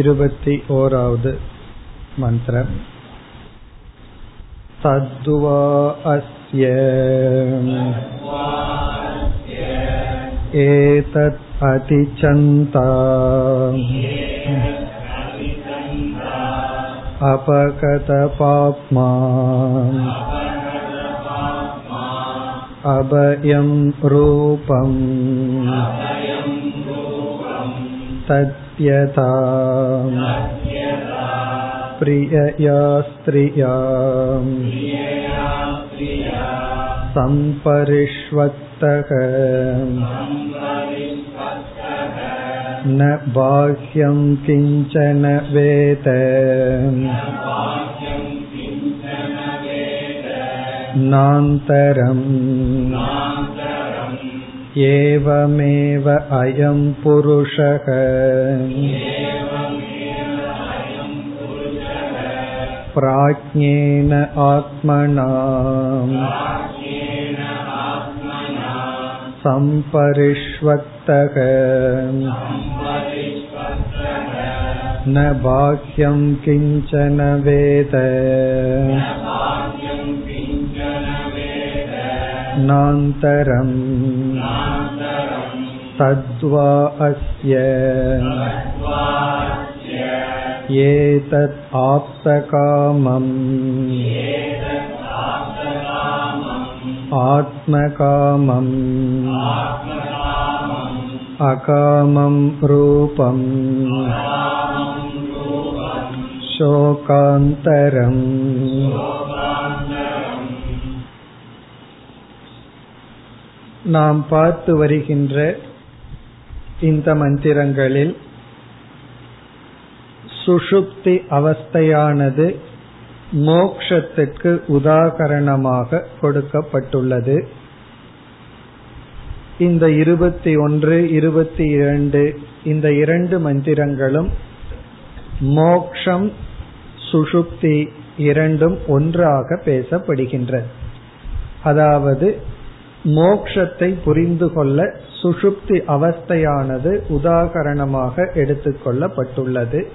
இருபति ओरावद् मन्त्रम् तद्वा अस्य एतत् अतिचन्ता अपकतपाप्मा अभयं रूपम् तत् तद्यथा प्रियया स्त्रिया सम्परिष्वक्तः न बाह्यं किञ्चन वेद नान्तरम् एवमेव अयं पुरुषः प्राज्ञेन आत्मना सम्परिष्वक्तः न बाह्यं किञ्चन वेद नान्तरम् तद्वा अस्य। एतत् आप्तकामम्। आत्मकामम्। अकामं रूपम्। शोकान्तरम्। நாம் பார்த்து வருகின்ற இந்த மந்திரங்களில் சுஷுப்தி அவஸ்தையானது மோக்ஷத்திற்கு உதாகரணமாக கொடுக்கப்பட்டுள்ளது. இந்த இருபத்தி ஒன்று இருபத்தி இரண்டு இந்த இரண்டு மந்திரங்களும் மோக்ஷம் சுஷுப்தி இரண்டும் ஒன்றாக பேசப்படுகின்றது அதாவது மோக்ஷத்தை புரிந்து கொள்ள சுஷுப்தி அவஸ்தையானது உதாகரணமாக எடுத்துக்கொள்ளப்பட்டுள்ளது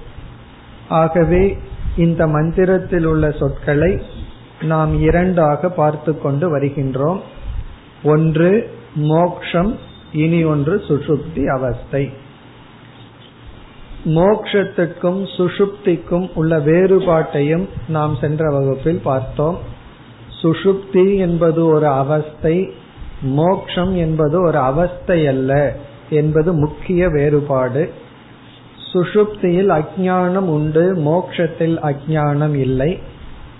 ஆகவே இந்த மந்திரத்தில் உள்ள சொற்களை நாம் இரண்டாக பார்த்து கொண்டு வருகின்றோம். ஒன்று மோக்ஷம் இனி ஒன்று சுஷுப்தி அவஸ்தை. மோக்ஷத்துக்கும் சுஷுப்திக்கும் உள்ள வேறுபாட்டையும் நாம் சென்ற வகுப்பில் பார்த்தோம். சுஷுப்தி என்பது ஒரு அவஸ்தை மோக்ஷம் என்பது ஒரு அவஸ்தை அல்ல என்பது முக்கிய வேறுபாடு. சுஷுப்தியில் அஜானம் உண்டு மோக்ஷத்தில் அஜானம் இல்லை.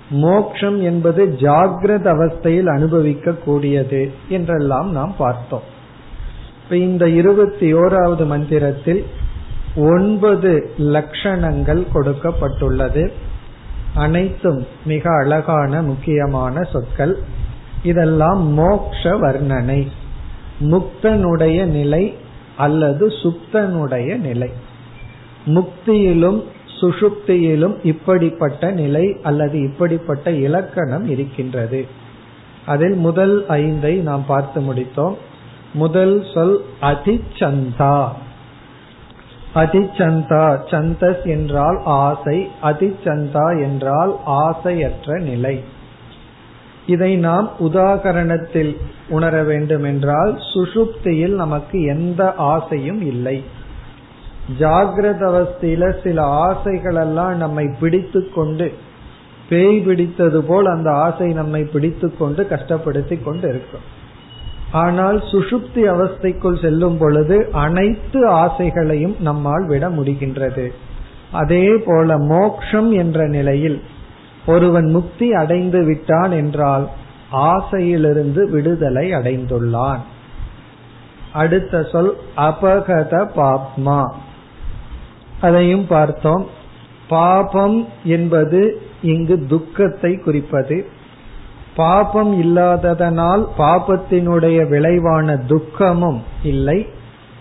மோக்ஷம் என்பது ஜாகிரத அவஸ்தையில் அனுபவிக்க கூடியது என்றெல்லாம் நாம் பார்த்தோம். இப்ப இந்த இருபத்தி ஓராவது மந்திரத்தில் ஒன்பது லட்சணங்கள் கொடுக்கப்பட்டுள்ளது. அனைத்தும் மிக அழகான முக்கியமான சொற்கள். இதெல்லாம் மோக்ஷ வர்ணனை முக்தனுடைய நிலை அல்லது சுப்தனுடைய நிலை. முக்தியிலும் சுஷுப்தியிலும் இப்படிப்பட்ட நிலை அல்லது இப்படிப்பட்ட இலக்கணம் இருக்கின்றது. அதில் முதல் ஐந்தை நாம் பார்த்து முடித்தோம். முதல் சொல் அதிச்சந்தா. அதிச்சந்தா சந்தஸ் என்றால் ஆசை அதிச்சந்தா என்றால் ஆசையற்ற நிலை. இதை நாம் உதாகரணத்தில் உணர வேண்டும் என்றால் சுஷுப்தியில் நமக்கு எந்த ஆசையும் இல்லை. ஜாகிரத அவஸ்தையில சில ஆசைகள் எல்லாம் நம்மை பிடித்து கொண்டு பேய் பிடித்தது போல் அந்த ஆசை நம்மை பிடித்து கொண்டு கஷ்டப்படுத்தி கொண்டு இருக்கும். ஆனால் சுஷுப்தி அவஸ்தைக்குள் செல்லும் பொழுது அனைத்து ஆசைகளையும் நம்மால் விட முடிகின்றது. அதே போல மோக்ஷம் என்ற நிலையில் ஒருவன் முக்தி அடைந்து விட்டான் என்றால் ஆசையிலிருந்து விடுதலை அடைந்துள்ளான். அடுத்த சொல் அபகத பாப்மா. அதையும் பார்த்தோம். பாபம் என்பது இங்கு துக்கத்தை குறிப்பது. பாபம் இல்லாததனால் பாபத்தினுடைய விளைவான துக்கமும் இல்லை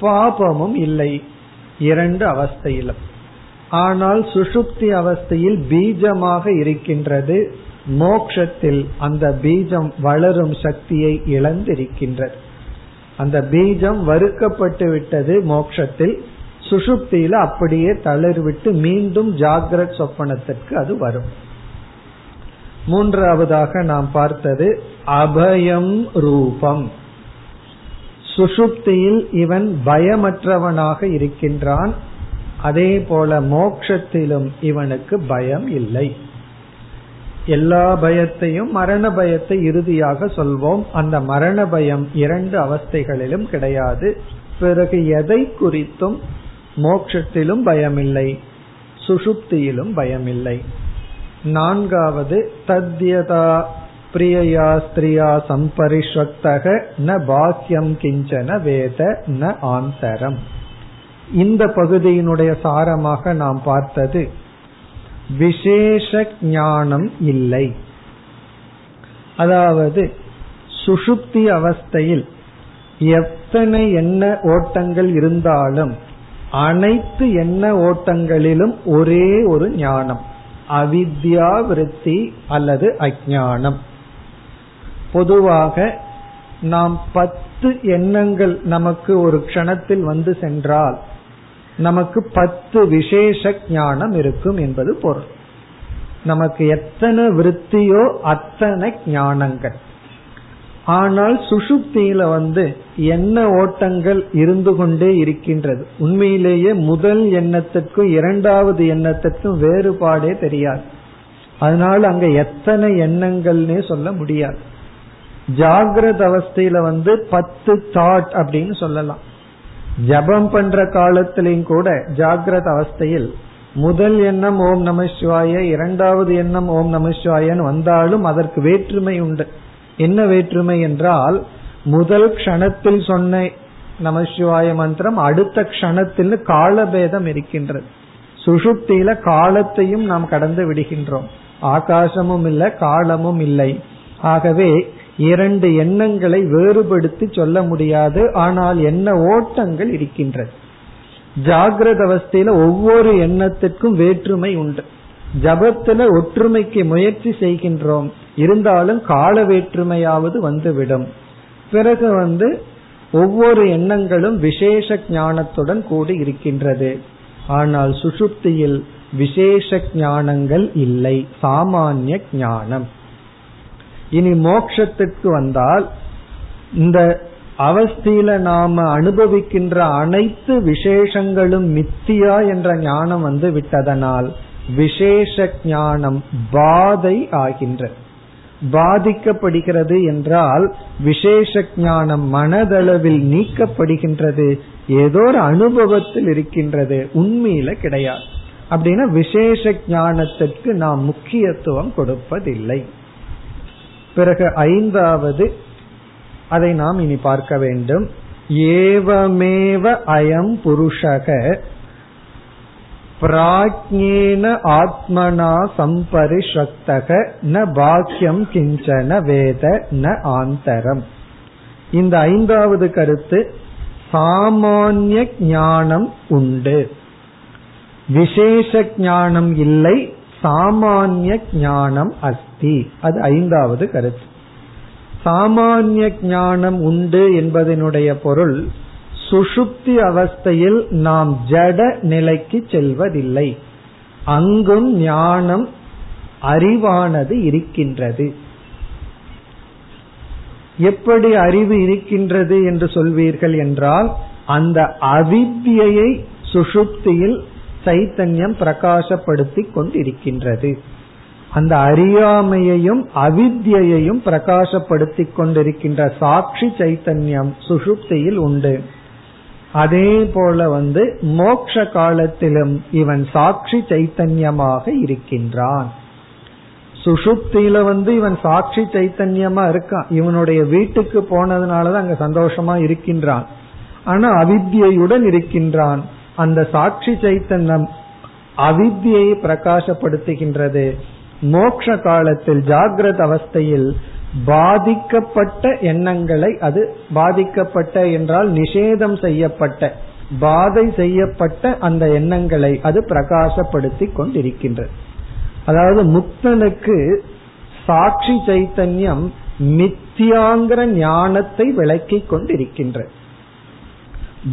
பாபமும் இல்லை. இரண்டு அவஸ்தையிலும். ஆனால் சுஷுப்தி அவஸ்தையில் பீஜமாக இருக்கின்றது. மோக்ஷத்தில் அந்த பீஜம் வளரும் சக்தியை இழந்திருக்கின்றது. அந்த பீஜம் வறுக்கப்பட்டு விட்டது மோக்ஷத்தில். சுஷுப்தியில அப்படியே தளர்விட்டு மீண்டும் ஜாகிரத் சொப்பனத்திற்கு அது வரும். மூன்றாவதாக நாம் பார்த்தது அபயம் ரூபம். சுஷுப்தியில் இவன் பயமற்றவனாக இருக்கின்றான். அதே போல மோக்ஷத்திலும் இவனுக்கு பயம் இல்லை. எல்லா பயத்தையும் மரண பயத்தை இறுதியாக சொல்வோம். அந்த மரண பயம் இரண்டு அவஸ்தைகளிலும் கிடையாது. பிறகு எதை குறித்தும் மோக்ஷத்திலும் பயமில்லை. சுஷுப்தியிலும் பயமில்லை. நான்காவது தத்யதா பிரியயா ஸ்திரியா சம்பரிஷ்வக்தக ந பாக்கியம் கிஞ்சன வேத ந ஆந்தரம். இந்த பகுதியினுடைய சாரமாக நாம் பார்த்தது. விசேஷ ஞானம் இல்லை. அதாவது சுஷுப்தி அவஸ்தையில் எத்தனை என்ன ஓட்டங்கள் இருந்தாலும் அனைத்து எண்ண ஓட்டங்களிலும் ஒரே ஒரு ஞானம். அவித்யா விருத்தி அல்லது அஜானம் பொதுவாக நாம் பத்து எண்ணங்கள் நமக்கு ஒரு க்ஷணத்தில் வந்து சென்றால் நமக்கு பத்து விசேஷ ஞானம் இருக்கும் என்பது பொருள். நமக்கு எத்தனை விருத்தியோ அத்தனை ஞானங்கள். ஆனால் சுசுப்தியில வந்து என்ன ஓட்டங்கள் இருந்து கொண்டே இருக்கின்றது. உண்மையிலேயே முதல் எண்ணத்துக்கும் இரண்டாவது எண்ணத்துக்கும் வேறுபாடே தெரியாது. அதனால அங்க எத்தனை எண்ணங்கள்னே சொல்ல முடியாது. ஜாகிரத அவஸ்தையில வந்து பத்து தாட் அப்படின்னு சொல்லலாம். ஜபம் பண்ற காலத்திலையும் கூட ஜாகிரத அவஸ்தையில் முதல் எண்ணம் ஓம் நம சிவாய இரண்டாவது எண்ணம் ஓம் நம சிவாயன்னு வந்தாலும் அதற்கு வேற்றுமை உண்டு. என்ன வேற்றுமை என்றால் முதல் க்ஷணத்தில் சொன்ன நமசிவாய மந்திரம் அடுத்த க்ஷணத்தில் காலபேதம் இருக்கின்றது. சுஷுப்தியில காலத்தையும் நாம் கடந்து விடுகின்றோம். ஆகாசமும் இல்லை காலமும் இல்லை. ஆகவே இரண்டு எண்ணங்களை வேறுபடுத்தி சொல்ல முடியாது ஆனால் என்ன ஓட்டங்கள் இருக்கின்றது. ஜாகிரத அவஸ்தையில ஒவ்வொரு எண்ணத்திற்கும் வேற்றுமை உண்டு. ஜபத்துல ஒற்றுமைக்கு முயற்சி செய்கின்றோம். இருந்தாலும் கால வேற்றுமையாவது வந்துவிடும். பிறகு வந்து ஒவ்வொரு எண்ணங்களும் விசேஷ ஞானத்துடன் கூடி இருக்கின்றது. ஆனால் சுசுப்தியில் விசேஷ ஞானங்கள் இல்லை. சாமானிய ஞானம். இனி மோக்ஷத்துக்கு வந்தால் இந்த அவஸ்தியில நாம அனுபவிக்கின்ற அனைத்து விசேஷங்களும் மித்தியா என்ற ஞானம் வந்து விட்டதனால் விசேஷ ஞானம் பாதை ஆகின்றது பாதிக்கப்படுகிறது என்றால் விசேஷ ஞானம் மனதளவில் நீக்கப்படுகின்றது ஏதோ ஒரு அனுபவத்தில் இருக்கின்றது உண்மையில கிடையாது. அப்படின்னா விசேஷ ஞானத்திற்கு நாம் முக்கியத்துவம் கொடுப்பதில்லை. பிறகு ஐந்தாவது அதை நாம் இனி பார்க்க வேண்டும். ஏவமேவ அயம் புருஷக பிராஜ்ஞேன ஆத்மனா சம்பரிஷக்தக ந பாக்கியம் கிஞ்சன வேத ந ஆந்தரம். இந்த ஐந்தாவது கருத்து சாமானிய ஞானம் உண்டு. விசேஷ ஞானம் இல்லை சாமானிய ஞானம் அஸ்தி. அது ஐந்தாவது கருத்து. சாமானிய ஞானம் உண்டு என்பதனுடைய பொருள் சுஷுப்தி அவஸ்தையில் நாம் ஜட நிலைக்கு செல்வதில்லை. அங்கும் ஞானம் அறிவானது இருக்கின்றது. எப்படி அறிவு இருக்கின்றது என்று சொல்வீர்கள் என்றால் அந்த அவித்தியை சுஷுப்தியில் சைத்தன்யம் பிரகாசப்படுத்தி கொண்டிருக்கின்றது. அந்த அறியாமையையும் அவித்யையும் பிரகாசப்படுத்தி கொண்டிருக்கின்ற சாட்சி சைத்தன்யம் சுஷுப்தியில் உண்டு. அதே போல வந்து மோக்ஷ காலத்திலும் இவன் சாட்சி சைத்தன்யமாக இருக்கின்றான். சுஷுப்தியில வந்து இவன் சாட்சி சைத்தன்யமா இருக்கான். இவனுடைய வீட்டுக்கு போனதுனாலதான் அங்க சந்தோஷமா இருக்கின்றான். ஆனா அவித்யுடன் இருக்கின்றான். அந்த சாட்சி சைத்தன்யம் அவித்தியை பிரகாசப்படுத்துகின்றது. மோக்ஷ காலத்தில் ஜாகிரத அவஸ்தையில் பாதிக்கப்பட்ட எண்ணங்களை அது பாதிக்கப்பட்ட என்றால் நிஷேதம் செய்யப்பட்ட பாதை செய்யப்பட்ட அந்த எண்ணங்களை அது பிரகாசப்படுத்தி கொண்டிருக்கின்றது. அதாவது முக்தனுக்கு சாட்சி சைத்தன்யம் மித்தியாங்கிற ஞானத்தை விளக்கி கொண்டிருக்கின்ற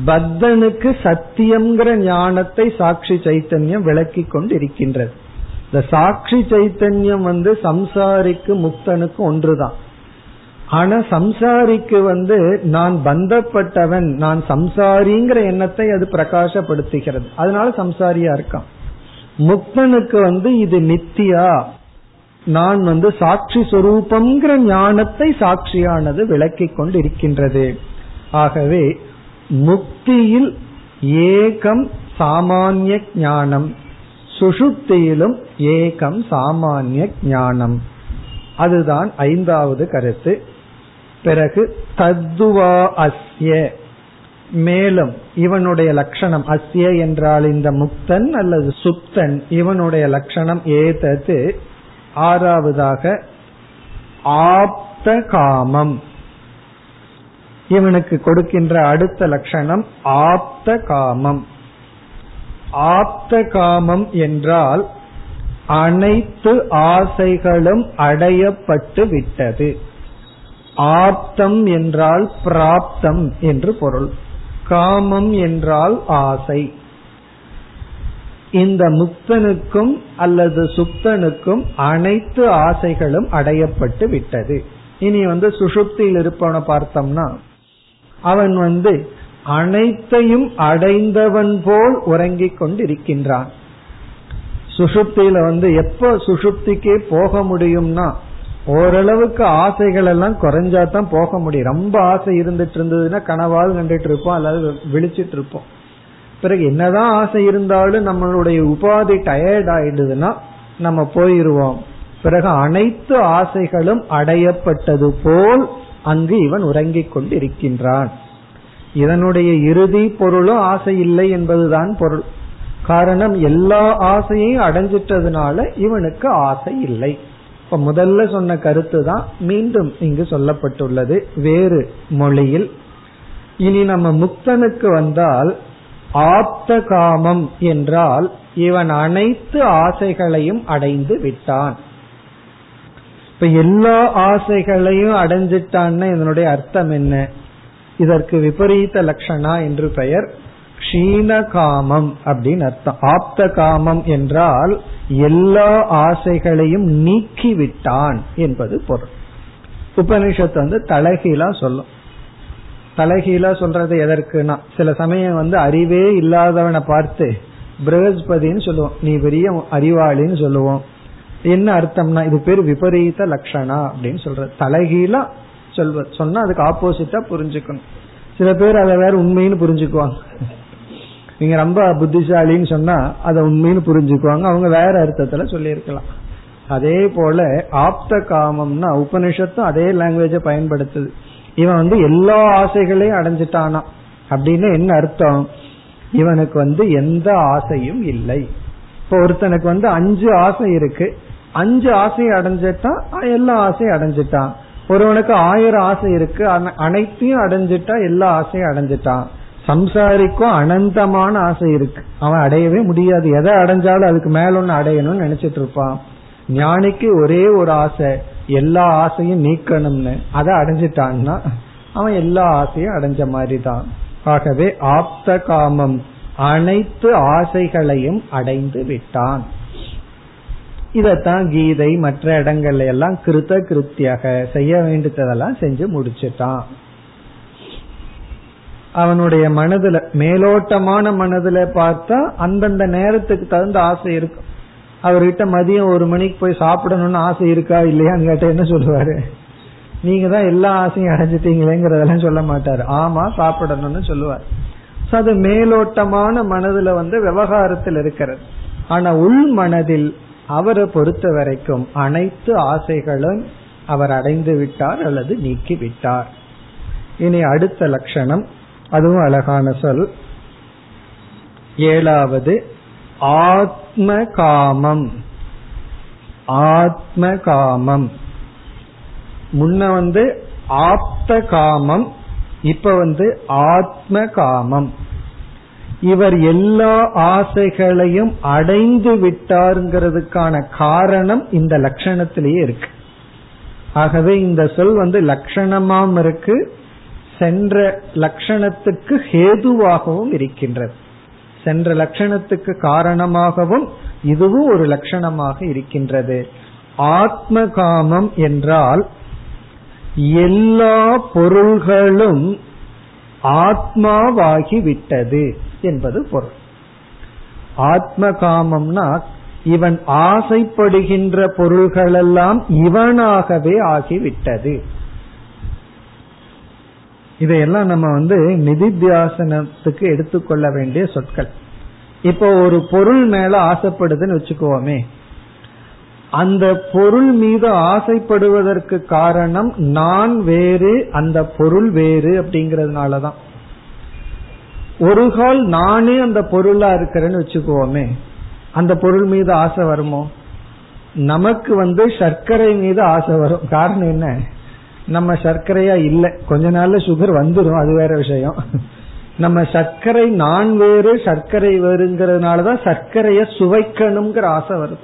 பத்தனுக்கு சத்தியம்ங்கிற ஞானத்தை சாட்சி சைத்தன்யம் விளக்கி கொண்டிருக்கின்றது. இந்த சாட்சி சைத்தன்யம் வந்து சம்சாரிக்கு முக்தனுக்கு ஒன்றுதான். ஆனா சம்சாரிக்கு வந்து நான் பந்தப்பட்டவன் நான் சம்சாரிங்கிற எண்ணத்தை அது பிரகாசப்படுத்துகிறது. அதனால சம்சாரியா இருக்கான். முக்தனுக்கு வந்து இது நித்தியா. நான் வந்து சாட்சி சொரூபம்ங்கிற ஞானத்தை சாட்சியானது விளக்கி கொண்டு இருக்கின்றது ஆகவே முக்தியில் ஏகம் சாமானிய ஞானம். சுஷுப்தியிலும் ஏகம் சாமானிய ஞானம். அதுதான் ஐந்தாவது கருத்து. பிறகு தத்துவா அஸ்ய. மேலும் இவனுடைய லட்சணம் அஸ்ய என்றால் இந்த முக்தன் அல்லது சுப்தன் இவனுடைய லட்சணம் ஏதது. ஆறாவதாக ஆப்த காமம் இவனுக்கு கொடுக்கின்ற அடுத்த லட்சணம் ஆப்த காமம் ஆப்த காமம் என்றால் அனைத்து ஆசைகளும் அடையப்பட்டு விட்டது. ஆப்தம் என்றால் பிராப்தம் என்று பொருள். காமம் என்றால் ஆசை. இந்த முக்தனுக்கும் அல்லது சுப்தனுக்கும் அனைத்து ஆசைகளும் அடையப்பட்டு விட்டது. இனி வந்து சுஷுப்தியில் இருப்பவனை பார்த்தோம்னா அவன் வந்து அனைத்தையும் அடைந்தவன் போல் உறங்கிக் கொண்டிருக்கின்றான். சுசுப்தியில வந்து எப்ப சுஷுப்திக்கே போக முடியும்னா ஓரளவுக்கு ஆசைகள் எல்லாம் குறைஞ்சா தான் போக முடியும். ரொம்ப ஆசை இருந்துட்டு இருந்ததுன்னா கனவால் கண்டுட்டு இருப்போம் அல்லது விழிச்சிட்டு இருப்போம். பிறகு என்னதான் ஆசை இருந்தாலும் நம்மளுடைய உபாதி டயர்ட் ஆயிடுதுன்னா நம்ம போயிருவோம். பிறகு அனைத்து ஆசைகளும் அடையப்பட்டது போல் அங்கு இவன் உறங்கிக் கொண்டு இருக்கின்றான் இதனுடைய இறுதி பொருளும் ஆசை இல்லை என்பதுதான் பொருள். காரணம் எல்லா ஆசையையும் அடைஞ்சிட்டதுனால இவனுக்கு ஆசை இல்லை. இப்ப முதல்ல சொன்ன கருத்து தான் மீண்டும் இங்கு சொல்லப்பட்டுள்ளது. வேறு மொழியில் இனி நம்ம முக்தனுக்கு வந்தால் ஆப்த காமம் என்றால் இவன் அனைத்து ஆசைகளையும் அடைந்து விட்டான். இப்ப எல்லா ஆசைகளையும் அடைஞ்சிட்டான்னு இதனுடைய அர்த்தம் என்ன? இதற்கு விபரீத லட்சணா என்று பெயர் க்ஷீண காமம் அப்படின்னு அர்த்தம். ஆப்த காமம் என்றால் எல்லா ஆசைகளையும் நீக்கி விட்டான் என்பது பொருள். உபனிஷத்து வந்து தலைகீழா சொல்லும். தலைகீழா சொல்றது எதற்குனா சில சமயம் வந்து அறிவே இல்லாதவனை பார்த்து பிரகஸ்பதினு சொல்லுவோம். நீ பெரிய அறிவாளின்னு சொல்லுவோம். என்ன அர்த்தம்னா இது பேர் விபரீத லட்சணா அப்படின்னு சொல்ற தலைகீழா சொல்வ சொன்னா அதுக்கு ஆப்போசிட்டா புரிஞ்சுக்கணும். சில பேர் அதை வேற உண்மைன்னு புரிஞ்சுக்குவாங்க. நீங்க ரொம்ப புத்திசாலின்னு சொன்னா அதை உண்மைன்னு புரிஞ்சுக்குவாங்க. அவங்க வேற அர்த்தத்துல சொல்லியிருக்கலாம். அதே போல ஆப்த காமம்னா உபனிஷத்தும் அதே லாங்குவேஜ பயன்படுத்துது. இவன் வந்து எல்லா ஆசைகளையும் அடைஞ்சிட்டானா? அப்படின்னு என்ன அர்த்தம்? இவனுக்கு வந்து எந்த ஆசையும் இல்லை. இப்போ ஒருத்தனுக்கு வந்து அஞ்சு ஆசை இருக்கு. அஞ்சு ஆசையை அடைஞ்சிட்டான் எல்லா ஆசையும் அடைஞ்சிட்டான். ஒருவனுக்கு ஆயிரம் ஆசை இருக்கு அனைத்தையும் அடைஞ்சிட்டா எல்லா ஆசையும் அடைஞ்சிட்டான். சம்சாரிக்கும் அனந்தமான ஆசை இருக்கு. அவன் அடையவே முடியாது. எதை அடைஞ்சாலும் அதுக்கு மேல ஒன்னு அடையணும்னு நினைச்சிட்டு இருப்பான். ஞானிக்கு ஒரே ஒரு ஆசை எல்லா ஆசையும் நீக்கணும்னு. அதை அடைஞ்சிட்டான்னா அவன் எல்லா ஆசையும் அடைஞ்ச மாதிரி தான் ஆகவே ஆப்த காமம் அனைத்து ஆசைகளையும் அடைந்து விட்டான். இதத்தான் கீதை மற்ற இடங்கள்ல எல்லாம் கிருத்த கிருத்தியாக செய்ய வேண்டியதெல்லாம் செஞ்சு முடிச்சுட்டான். அவனுடைய மனதுல மேலோட்டமான மனதுல பார்த்தா அந்தந்த நேரத்துக்கு தகுந்த ஆசை இருக்கும் அவர்கிட்ட மதியம் ஒரு மணிக்கு போய் சாப்பிடணும்னு ஆசை இருக்கா இல்லையான்னு கேட்ட என்ன சொல்லுவாரு? நீங்க தான் எல்லா ஆசையும் அடைஞ்சிட்டீங்களேங்கிறதெல்லாம் சொல்ல மாட்டாரு. ஆமா சாப்பிடணும்னு சொல்லுவார். அது மேலோட்டமான மனதுல வந்து விவகாரத்தில் இருக்கிறது. ஆனா உள் மனதில் அவரை பொறுத்த வரைக்கும் அனைத்து ஆசைகளும் அவர் அடைந்து விட்டார் அல்லது நீக்கி விட்டார். இனி அடுத்த லட்சணம் அதுவும் அழகான சொல். ஏழாவது ஆத்ம காமம். ஆத்ம காமம். முன்ன வந்து ஆப்த காமம் இப்ப வந்து ஆத்ம காமம். இவர் எல்லா ஆசைகளையும் அடைந்து விட்டாருங்கிறதுக்கான காரணம் இந்த லட்சணத்திலேயே இருக்கு. ஆகவே இந்த சொல் வந்து லட்சணமாம் இருக்கு சென்ற லட்சணத்துக்கு ஹேதுவாகவும் இருக்கின்றது. சென்ற லட்சணத்துக்கு காரணமாகவும் இதுவும் ஒரு லட்சணமாக இருக்கின்றது. ஆத்ம காமம் என்றால் எல்லா பொருள்களும் ஆத்மாவாகி விட்டது என்பது பொருள். ஆத்ம காமம்னா இவன் ஆசைப்படுகின்ற பொருள்களெல்லாம் இவனாகவே ஆகிவிட்டது. இதையெல்லாம் நம்ம வந்து நிதித்தியாசனத்துக்கு எடுத்துக்கொள்ள வேண்டிய சொற்கள். இப்போ ஒரு பொருள் மேல ஆசைப்படுதுன்னு வச்சுக்கோமே. அந்த பொருள் மீது ஆசைப்படுவதற்கு காரணம் நான் வேறு அந்த பொருள் வேறு அப்படிங்கறதுனாலதான். ஒரு கால் நானே அந்த பொருளா இருக்கிறேன்னு வச்சுக்கோமே அந்த பொருள் மீது ஆசை வருமோ? நமக்கு வந்து சர்க்கரை மீது ஆசை வரும். காரணம் என்ன? நம்ம சர்க்கரையா இல்லை. கொஞ்ச நாள்ல சுகர் வந்துடும் அது வேற விஷயம். நம்ம சர்க்கரை நான் வேறு சர்க்கரை வேறுங்கிறதுனாலதான் சர்க்கரைய சுவைக்கணுங்கிற ஆசை வருது.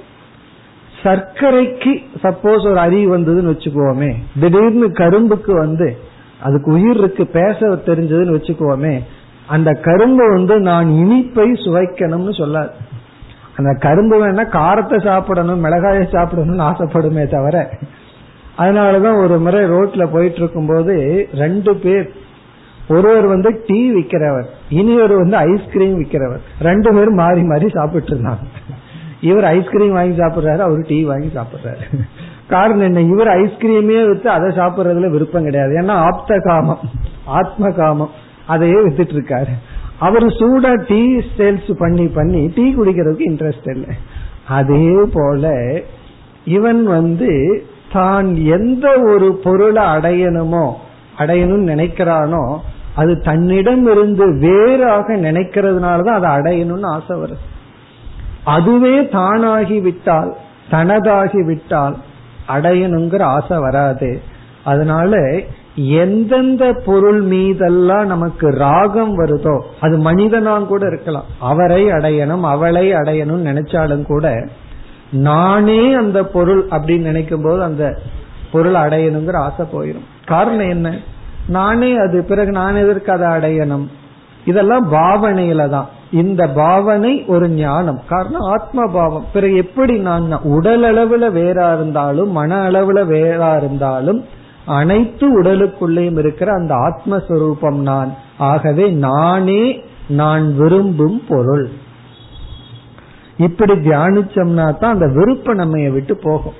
சர்க்கரைக்கு சப்போஸ் ஒரு அறிவு வந்ததுன்னு வச்சுக்குவோமே திடீர்னு கரும்புக்கு வந்து அதுக்கு உயிர் இருக்கு பேச தெரிஞ்சதுன்னு வச்சுக்குவோமே அந்த கரும்பு வந்து நான் இனிப்பை சுவைக்கணும்னு சொல்லாது. அந்த கரும்பு வேணா காரத்தை சாப்பிடணும் மிளகாய சாப்பிடணும்னு ஆசைப்படுமே தவிர அதனாலதான் ஒரு முறை ரோட்ல போயிட்டு இருக்கும் போது ரெண்டு பேர் ஒருவர் வந்து டீ விற்கிறவர் இனியொரு வந்து ஐஸ்கிரீம் விற்கிறவர் ரெண்டு பேரும் மாறி மாறி சாப்பிட்டு இருந்தாங்க இவர் ஐஸ்கிரீம் வாங்கி சாப்பிடுறாரு அவர் டீ வாங்கி சாப்பிடுறாரு. காரணம் என்ன? இவர் ஐஸ்கிரீமே வித்து அதை சாப்பிடுறதுல விருப்பம் கிடையாது. ஏன்னா ஆப்த காமம் ஆத்ம காமம் அதையே வித்துட்டு இருக்காரு அவர் சூடா டீ சேல்ஸ் பண்ணி பண்ணி டீ குடிக்கிறதுக்கு இன்ட்ரெஸ்ட் இல்லை. அதே போல இவன் வந்து தான் எந்த ஒரு பொருளை அடையணுமோ அடையணும்னு நினைக்கிறானோ அது தன்னிடம் இருந்து வேறாக நினைக்கிறதுனால தான் அதை அடையணும்னு ஆசை வருது. அதுவே தானாகி விட்டால் தனதாகி விட்டால் அடையணுங்கிற ஆசை வராது. அதனால எந்தெந்த பொருள் மீதெல்லாம் நமக்கு ராகம் வருதோ அது மனிதனாம் கூட இருக்கலாம். அவரை அடையணும் அவளை அடையணும் நினைச்சாலும் கூட நானே அந்த பொருள் அப்படின்னு நினைக்கும் போது அந்த பொருள் அடையணுங்கிற ஆசை போயிடும் காரணம் என்ன? நானே அது பிறகு நான் எதற்கு அதை அடையணும்? இதெல்லாம் பாவனையில தான். இந்த பாவனை ஒரு ஞானம். காரணம் ஆத்ம பாவம். பிறகு எப்படி நான் உடல் அளவுல வேறா இருந்தாலும் மன அளவுல வேறா இருந்தாலும் அனைத்து உடலுக்குள்ளேயும் இருக்கிற அந்த ஆத்மஸ்வரூபம் நான். ஆகவே நானே நான் விரும்பும் பொருள். இப்படி தியானிச்சோம்னா தான் அந்த விருப்பம் நம்ம விட்டு போகும்.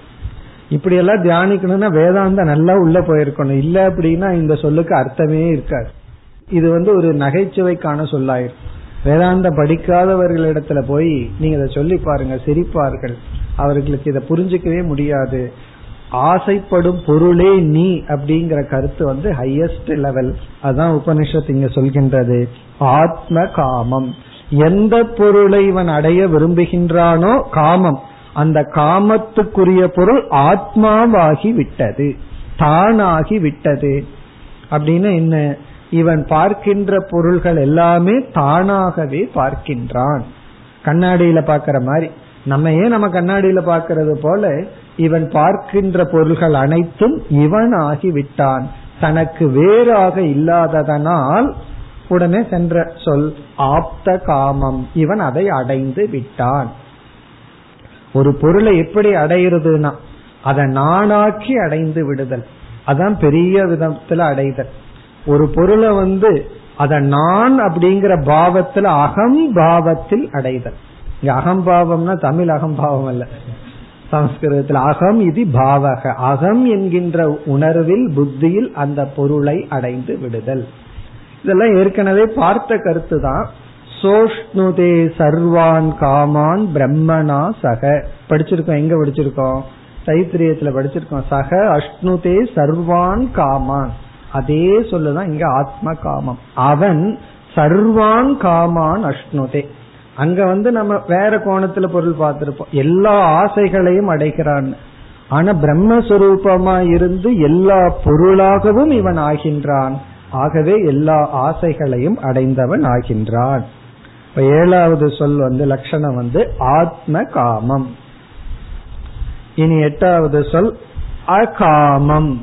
இப்படி எல்லாம் தியானிக்கணும்னா வேதாந்தம் நல்லா உள்ள போயிருக்கணும். இல்ல அப்படின்னா இந்த சொல்லுக்கு அர்த்தமே இருக்காது. இது வந்து ஒரு நகைச்சுவைக்கான சொல்லாயிரும் வேதாந்தம் படிக்காதவர்களிடத்துல போய் நீங்க இதை சொல்லி பாருங்க சிரிப்பார்கள். அவர்களுக்கு இதை புரிஞ்சுக்கவே முடியாது. ஆசைப்படும் பொருளே நீ அப்படிங்கிற கருத்து வந்து ஹையஸ்ட் லெவல் அதான் உபனிஷத் இங்க சொல்கின்றது. ஆத்ம காமம் எந்த பொருளை இவன் அடைய விரும்புகின்றானோ காமம். அந்த காமத்துக்குரிய பொருள் ஆத்மாவாகி விட்டது. தானாகி விட்டது. அப்படின்னு என்ன? இவன் பார்க்கின்ற பொருள்கள் எல்லாமே தானாகவே பார்க்கின்றான். கண்ணாடியில பாக்கிற மாதிரி. நம்ம ஏன் நம்ம கண்ணாடியில பாக்கிறது போல இவன் பார்க்கின்ற பொருள்கள் அனைத்தும் இவன் ஆகிவிட்டான் தனக்கு வேறாக இல்லாததனால் உடனே சென்ற சொல் ஆப்த காமம். இவன் அதை அடைந்து விட்டான். ஒரு பொருளை எப்படி அடையிறதுனா அதை நானாக்கி அடைந்து விடுதல். அதான் பெரிய விதத்துல அடைதல். ஒரு பொருளை வந்து அதை நான் அப்படிங்கிற பாவத்துல அகம் பாவத்தில் அடைதல். இங்க அகம்பாவம்னா தமிழ் அகம்பாவம் அல்ல. சம்ஸ்கிருதத்தில் அகம் இது பாவக. அகம் என்கின்ற உணர்வில் புத்தியில் அந்த பொருளை அடைந்து விடுதல். இதெல்லாம் ஏற்கனவே பார்த்த கருத்து தான் சோஷ்ணுதே சர்வான் காமான் பிரம்மனா சக. படிச்சிருக்கோம். எங்க படிச்சிருக்கோம்? தைத்திரியத்துல படிச்சிருக்கோம். சக அஷ்ணுதே சர்வான் காமான். அதே சொல்லுதான் இங்க ஆத்ம காமம். அவன் சர்வான் காமான் அஷ்ணுதே. அங்க வந்து நம்ம வேற கோணத்துல பொருள் பார்த்திருப்போம். எல்லா ஆசைகளையும் அடைகிறான். ஆனா பிரம்மஸ்வரூபமா இருந்து எல்லா பொருளாகவும் இவன் ஆகின்றான். ஆகவே எல்லா ஆசைகளையும் அடைந்தவன் ஆகின்றான். இப்ப ஏழாவது சொல் வந்து லட்சணம் வந்து ஆத்ம காமம். இனி எட்டாவது சொல் அகாமம்.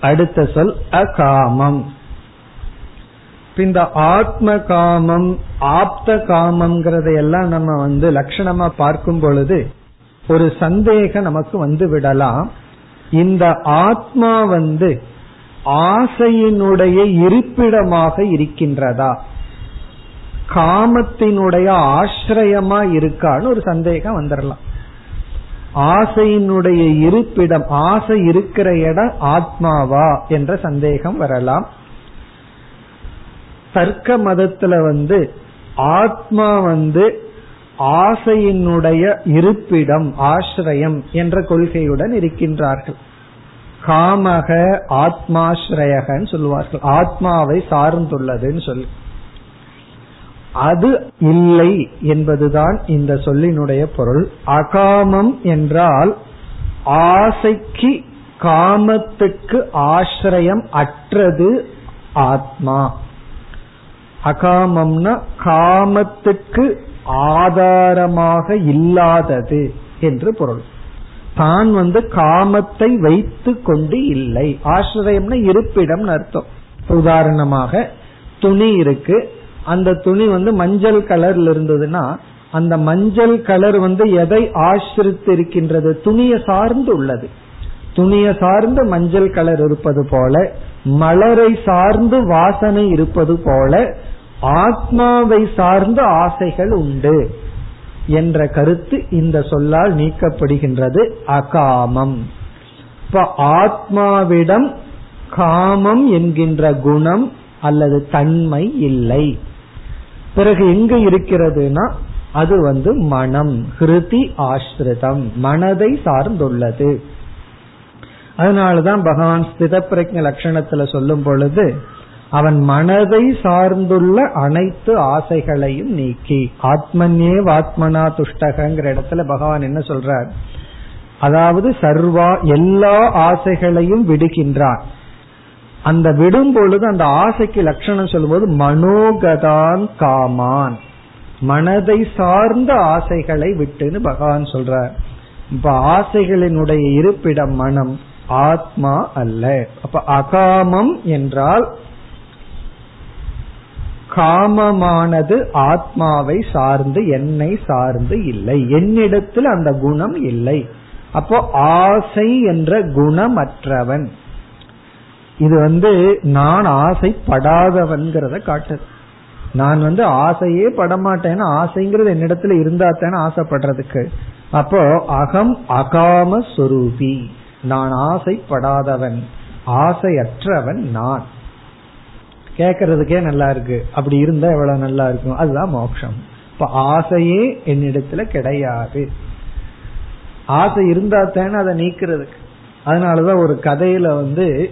அடுத்த சொல் அகாமம். இந்த ஆத்ம காமம் ஆப்த காமம்ங்கிறத எல்லாம் நம்ம வந்து லட்சணமா பார்க்கும் பொழுது ஒரு சந்தேகம் நமக்கு வந்து விடலாம். இந்த ஆத்மா வந்து ஆசையினுடைய இருப்பிடமாக இருக்கின்றதா? காமத்தினுடைய ஆசிரியமா இருக்கான்னு ஒரு சந்தேகம் வந்துடலாம் ஆசையினுடைய இருப்பிடம் ஆசை இருக்கிற இடம் ஆத்மாவா என்ற சந்தேகம் வரலாம். தர்க்க மதத்துல வந்து ஆத்மா வந்து ஆசையினுடைய இருப்பிடம் ஆசிரியம் என்ற கொள்கையுடன் இருக்கின்றார்கள். காமக ஆத்மாஸ்ரயகன்னு சொல்லுவார்கள். ஆத்மாவை சார்ந்துள்ளதுன்னு சொல்லி. அது இல்லை என்பதுதான் இந்த சொல்லினுடைய பொருள். அகாமம் என்றால் ஆசைக்கு காமத்துக்கு ஆசிரியம் அற்றது ஆத்மா. அகாமம்னா காமத்துக்கு ஆதாரமாக இல்லாதது என்று பொருள். தான் வந்து காமத்தை வைத்து கொண்டு இல்லை. ஆசிரியம்னா இருப்பிடம் அர்த்தம். உதாரணமாக துணி இருக்கு. அந்த துணி வந்து மஞ்சள் கலர்ல இருந்ததுன்னா அந்த மஞ்சள் கலர் வந்து எதை ஆசிரித்து இருக்கின்றது துணியை சார்ந்து உள்ளது. துணியை சார்ந்து மஞ்சள் கலர் இருப்பது போல மலரை சார்ந்து வாசனை இருப்பது போல ஆத்மாவை சார்ந்த ஆசைகள் உண்டு என்ற கருத்து இந்த சொல்லால் நீக்கப்படுகின்றது அகாமம். இப்ப ஆத்மாவிடம் காமம் என்கின்ற குணம் அல்லது தன்மை இல்லை. பிறகு எங்க இருக்கிறதுனா அது வந்து மனம் ஹிருதி ஆஸ்ரிதம் மனதை சார்ந்துள்ளது. அதனாலதான் பகவான் ஸ்தித பிரஜ லட்சணத்துல சொல்லும் பொழுது அவன் மனதை சார்ந்துள்ள அனைத்து ஆசைகளையும் நீக்கி. ஆத்மன்யே வாத்மனா துஷ்டகங்கிற இடத்துல பகவான் என்ன சொல்றார்? அதாவது சர்வா எல்லா ஆசைகளையும் விடுகின்றான். அந்த விடும் பொழுது அந்த ஆசைக்கு லட்சணம் சொல்லும்போது மனோகதான் காமான். மனதை சார்ந்த ஆசைகளை விட்டுன்னு பகவான் சொல்றார். இப்ப ஆசைகளினுடைய இருப்பிடம் மனம் ஆத்மா அல்ல. அப்ப அகாமம் என்றால் காமமானது ஆத்மாவை சார்ந்து என்னை சார்ந்து இல்லை. என்னிடத்தில் அந்த குணம் இல்லை. அப்போ ஆசை என்ற குணமற்றவன். இது வந்து நான் ஆசைப்படாதவன்கிறத காட்டுது நான் வந்து ஆசையே படமாட்டேன்னா ஆசைங்கிறது என்னிடத்துல இருந்தா தானே ஆசைப்படுறதுக்கு. அப்போ அகம் அகாம சொரூபி. நான் ஆசைப்படாதவன். ஆசையற்றவன் நான். கேட்கறதுக்கே நல்லா இருக்கு. அப்படி இருந்தா எவ்வளவு நல்லா இருக்கும்? அதுதான் மோட்சம். இப்ப ஆசையே என்னிடத்துல கிடையாது. ஆசை இருந்தா தானே அதை நீக்கிறதுக்கு. அதனாலதான் ஒரு கதையில வந்து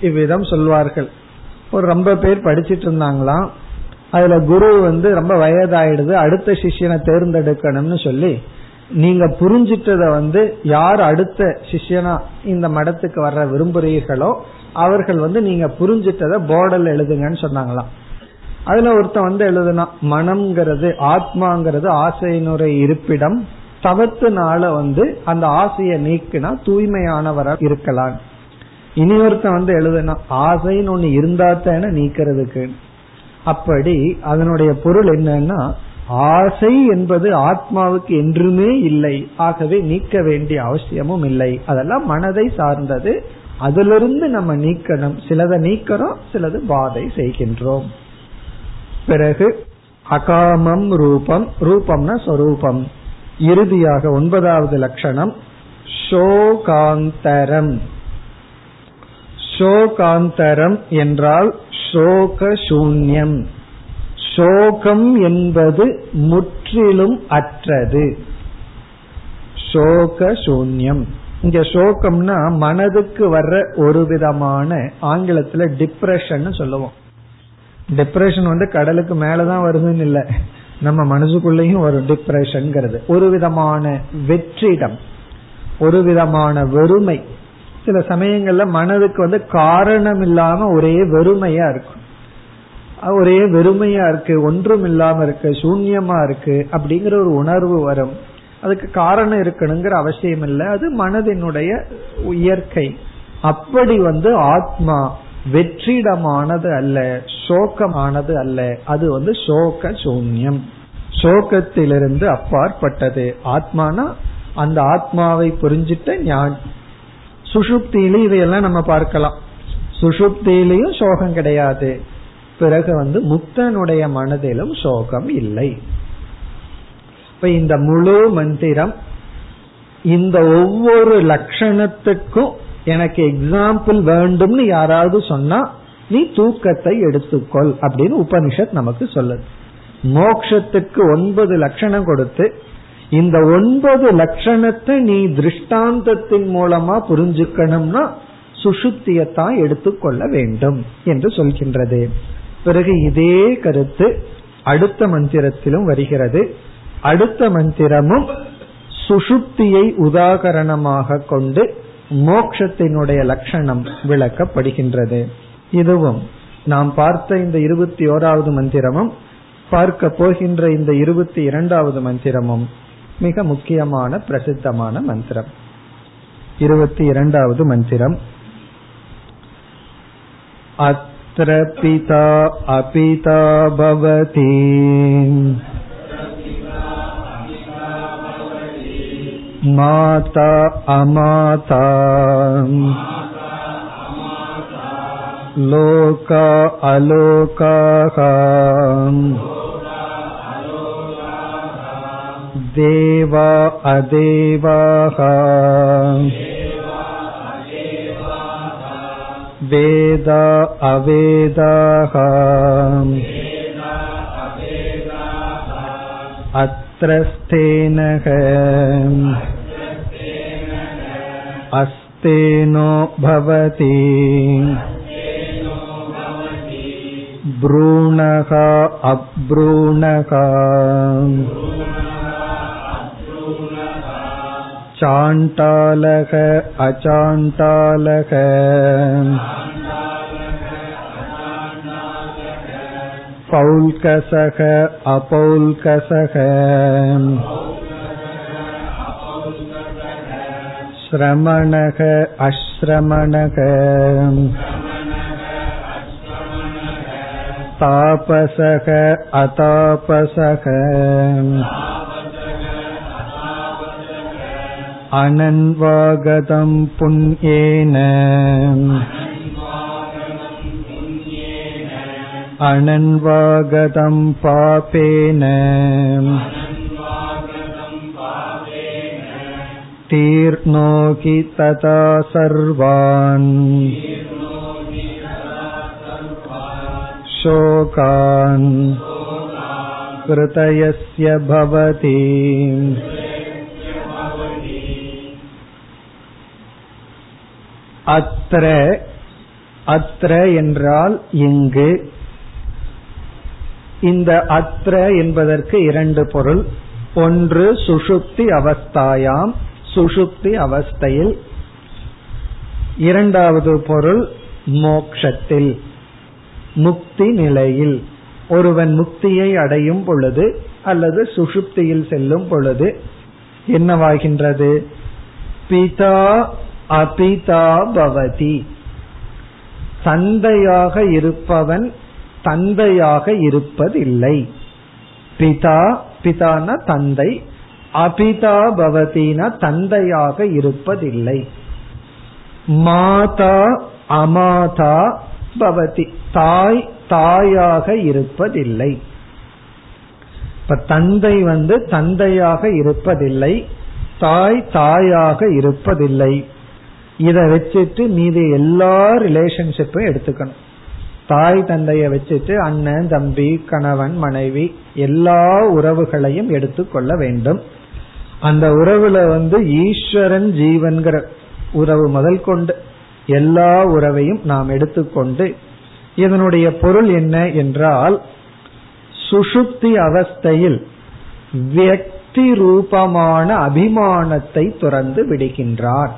இவ்விதம் சொல்வார்கள். ஒரு ரொம்ப பேர் படிச்சிட்டு இருந்தாங்களாம். அதுல குரு வந்து ரொம்ப வயதாயிடுது. அடுத்த சிஷியனை தேர்ந்தெடுக்கணும்னு சொல்லி நீங்க புரிஞ்சிட்டத வந்து யார் அடுத்த சிஷியனா இந்த மடத்துக்கு வர விரும்புறீர்களோ அவர்கள் வந்து நீங்க புரிஞ்சிட்டத போர்டில் எழுதுங்கன்னு சொன்னாங்களாம். அதுல ஒருத்தன் வந்து எழுதுனா மனம்ங்கிறது ஆத்மாங்கிறது ஆசையினுடைய இருப்பிடம். தவத்தினால வந்து அந்த ஆசையை நீக்கினா தூய்மையானவராக இருக்கலாம். இனி ஒருத்தன் வந்து எழுதுனா ஆசைன்னு ஒண்ணு இருந்தா தானே நீக்கிறதுக்கு. அப்படி அதனுடைய பொருள் என்னன்னா ஆசை என்பது ஆத்மாவுக்கு என்றுமே இல்லை. ஆகவே நீக்க வேண்டிய அவசியமும் இல்லை. அதெல்லாம் மனதை சார்ந்தது. அதிலிருந்து நம்ம நீக்கணும். சிலதை நீக்கிறோம் சிலது பாதை செய்கின்றோம். பிறகு அகாமம் ரூபம். ரூபம்னா சொரூபம். இறுதியாக ஒன்பதாவது லட்சணம். ஷோகாந்தரம் ஷோகாந்தரம் என்றால் ஷோக சூன்யம் சோகம் என்பது முற்றிலும் அற்றது. சோக சூன்யம். இங்க சோகம்னா மனதுக்கு வர்ற ஒரு விதமான ஆங்கிலத்துல டிப்ரெஷன் சொல்லுவோம். டிப்ரெஷன் வந்து கடலுக்கு மேலதான் வருதுன்னு இல்ல. நம்ம மனசுக்குள்ளேயும் வரும் டிப்ரெஷன் ஒரு விதமான வெற்றிடம். ஒரு விதமான வெறுமை. சில சமயங்கள்ல மனதுக்கு வந்து காரணம் இல்லாம ஒரே வெறுமையா இருக்கும். ஒரே வெறுமையா இருக்கு ஒன்றும் இல்லாம இருக்கு சூன்யமா இருக்கு அப்படிங்கிற ஒரு உணர்வு வரும். அதுக்கு காரணம் இருக்கணுங்கிற அவசியம் இல்லை. அது மனதினுடைய இயற்கை. அப்படி வந்து ஆத்மா வெற்றிடமானது அல்ல சோகமானது அல்ல. அது வந்து சோக சூன்யம். சோகத்திலிருந்து அப்பாற்பட்டது. ஆத்மானா அந்த ஆத்மாவை புரிஞ்சிட்ட ஞான். சுஷுப்தியிலும் இதையெல்லாம் நம்ம பார்க்கலாம். சுஷுப்தியிலையும் சோகம் கிடையாது. பிறகு வந்து முக்தனுடைய மனதிலும் சோகம் இல்லை. இப்ப இந்த முழு மந்திரம் இந்த ஒவ்வொரு லட்சணத்துக்கும் எனக்கு எக்ஸாம்பிள் வேண்டும்னு யாராவது சொன்னா நீ தூக்கத்தை எடுத்துக்கொள் அப்படின்னு உபனிஷத் நமக்கு சொல்லுது. மோக்ஷத்துக்கு ஒன்பது லட்சணம் கொடுத்து இந்த ஒன்பது லட்சணத்தை நீ திருஷ்டாந்தத்தின் மூலமா புரிஞ்சுக்கணும்னா சுசுத்தியத்தான் எடுத்துக்கொள்ள வேண்டும் என்று சொல்கின்றது. பிறகு இதே கருத்து அடுத்த மந்திரத்திலும் வருகிறது. அடுத்த மந்திரமும் சுஷுப்தியை உதாகரணமாக கொண்டு மோக்ஷத்தினுடைய லட்சணம் விளக்கப்படுகின்றது. இதுவும் நாம் பார்த்த இந்த இருபத்தி ஓராவது மந்திரமும் பார்க்க போகின்ற இந்த இருபத்தி இரண்டாவது மந்திரமும் மிக முக்கியமான பிரசித்தமான மந்திரம். இருபத்தி இரண்டாவது மந்திரம் அத்திர பிதா அபிதா பவதி மாதா அமாதா லோகா அலோகாக தேவா वेदा अवेदाः। अत्र अस्तेनो भवति। अब्रूण। का चाण्टालः अचाण्टालः पौल्कसः अपौल्कसः श्रमणः अश्रमणः तापसः अतापसः अनन्वागतं पुण्येन अनन्वागतं पापेन तीर्णोहि तथा सर्वान् शोकान् कृतयस्य भवति அத்ர அத்ர என்றால் இங்கு. இந்த அத்ர என்பதற்கு இரண்டு பொருள். ஒன்று சுஷுப்தி அவஸ்தாயாம் சுஷுப்தி அவஸ்தையில். இரண்டாவது பொருள் மோக்ஷத்தில் முக்தி நிலையில். ஒருவன் முக்தியை அடையும் பொழுது அல்லது சுஷுப்தியில் செல்லும் பொழுது என்னவாகின்றது? பிதா அபிதா பவதி தந்தையாக இருப்பவன் தந்தையாக இருப்பதில்லை. பிதா பிதான தந்தை அபிதா பவதின தந்தையாக இருப்பதில்லை. மாதா அமாதா பவதி தாய் தாயாக இருப்பதில்லை. இப்ப தந்தை வந்து தந்தையாக இருப்பதில்லை தாய் தாயாக இருப்பதில்லை. இதை வச்சுட்டு மீது எல்லா ரிலேஷன்ஷிப்பையும் எடுத்துக்கணும். தாய் தந்தைய வச்சுட்டு அண்ணன் தம்பி கணவன் மனைவி எல்லா உறவுகளையும் எடுத்துக்கொள்ள வேண்டும். அந்த உறவுல வந்து ஈஸ்வரன் ஜீவன்கிற உறவு முதல் கொண்டு எல்லா உறவையும் நாம் எடுத்துக்கொண்டு இதனுடைய பொருள் என்ன என்றால் சுஷுப்தி அவஸ்தையில் வியக்தி ரூபமான அபிமானத்தை துறந்து விடுகின்றார்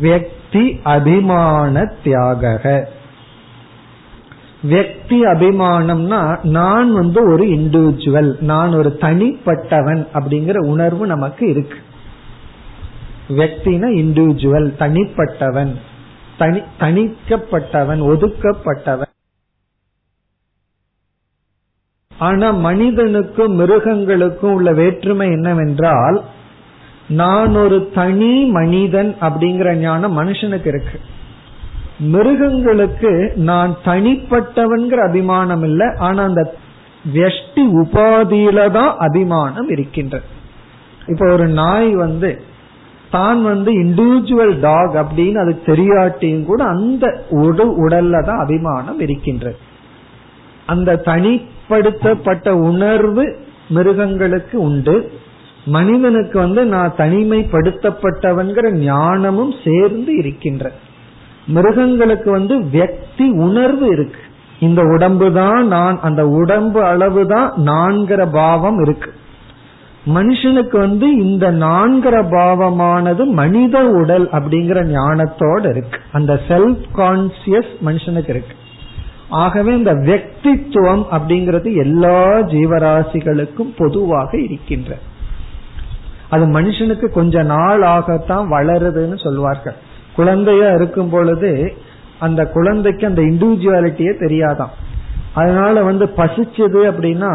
வியக்தி அபிமான தியாக வியக்தி அபிமானம்னா நான் வந்து ஒரு இண்டிவிஜுவல் நான் ஒரு தனிப்பட்டவன் அப்படிங்கிற உணர்வு நமக்கு இருக்கு வியக்தினா இண்டிவிஜுவல் தனிப்பட்டவன் தனி தனிக்கப்பட்டவன் ஒதுக்கப்பட்டவன் ஆனா மனிதனுக்கும் மிருகங்களுக்கும் உள்ள வேற்றுமை என்னவென்றால் நான் ஒரு தனி மனிதன் அப்படிங்கிற ஞானம் மனுஷனுக்கு இருக்கு. மிருகங்களுக்கு நான் தனிப்பட்டவன்கிற அபிமானம் இல்லை ஆனா அந்த வெஷ்டி உபாதியில தான் அபிமானம் இருக்கின்றது. இப்ப ஒரு நாய் வந்து தான் வந்து இண்டிவிஜுவல் டாக் அப்படின்னு அது தெரியாட்டியும் கூட அந்த உடு உடல்ல தான் அபிமானம் இருக்கின்றது. அந்த தனிப்படுத்தப்பட்ட உணர்வு மிருகங்களுக்கு உண்டு. மனிதனுக்கு வந்து நான் தனிமைப்படுத்தப்பட்டவன்கிற ஞானமும் சேர்ந்து இருக்கின்ற. மிருகங்களுக்கு வந்து வியக்தி உணர்வு இருக்கு. இந்த உடம்பு தான் நான் அந்த உடம்பு அளவு தான் நான்கிற பாவம் இருக்கு. மனுஷனுக்கு வந்து இந்த நான்கிற பாவமானது மனித உடல் அப்படிங்கிற ஞானத்தோடு இருக்கு. அந்த செல்ஃப் கான்சியஸ் மனுஷனுக்கு இருக்கு. ஆகவே இந்த வெக்தித்துவம் அப்படிங்கிறது எல்லா ஜீவராசிகளுக்கும் பொதுவாக இருக்கின்ற. அது மனுஷனுக்கு கொஞ்ச நாள் ஆகத்தான் வளருதுன்னு சொல்வார்கள். குழந்தையா இருக்கும் பொழுது அந்த குழந்தைக்கு அந்த இண்டிவிஜுவாலிட்டியே தெரியாதான். அதனால வந்து பசிச்சது அப்படின்னா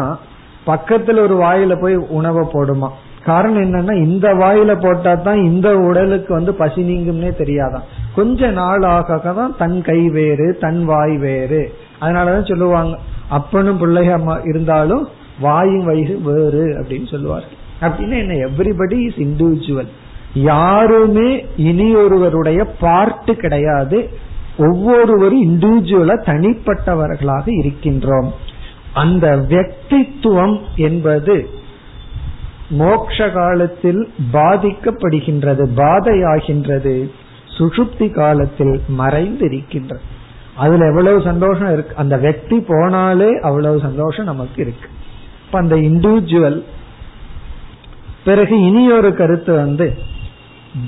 பக்கத்துல ஒரு வாயில போய் உணவை போடுமா. காரணம் என்னன்னா இந்த வாயில போட்டா தான் இந்த உடலுக்கு வந்து பசி நீங்கும்னே தெரியாதான். கொஞ்ச நாள் ஆக தான் தன் கை வேறு தன் வாய் வேறு. அதனாலதான் சொல்லுவாங்க அப்பனும் பிள்ளையா இருந்தாலும் வாயும் வயிறு வேறு அப்படின்னு சொல்லுவார்கள். அப்படின்னா என்ன எவ்ரிபடி இஸ் இண்டிவிஜுவல் யாருமே இனி ஒருவருடைய பார்ட்டு கிடையாது. ஒவ்வொருவரும் இண்டிவிஜுவலா தனிப்பட்டவர்களாக இருக்கின்றோம். அந்த வெக்தித்துவம் என்பது மோக்ஷ காலத்தில் பாதிக்கப்படுகின்றது பாதையாகின்றது சுசுப்தி காலத்தில் மறைந்திருக்கின்றது. அதுல எவ்வளவு சந்தோஷம் இருக்கு? அந்த வெக்தி போனாலே அவ்வளவு சந்தோஷம் நமக்கு இருக்கு. இப்ப அந்த இண்டிவிஜுவல் பிறகு இனி ஒரு கருத்து வந்து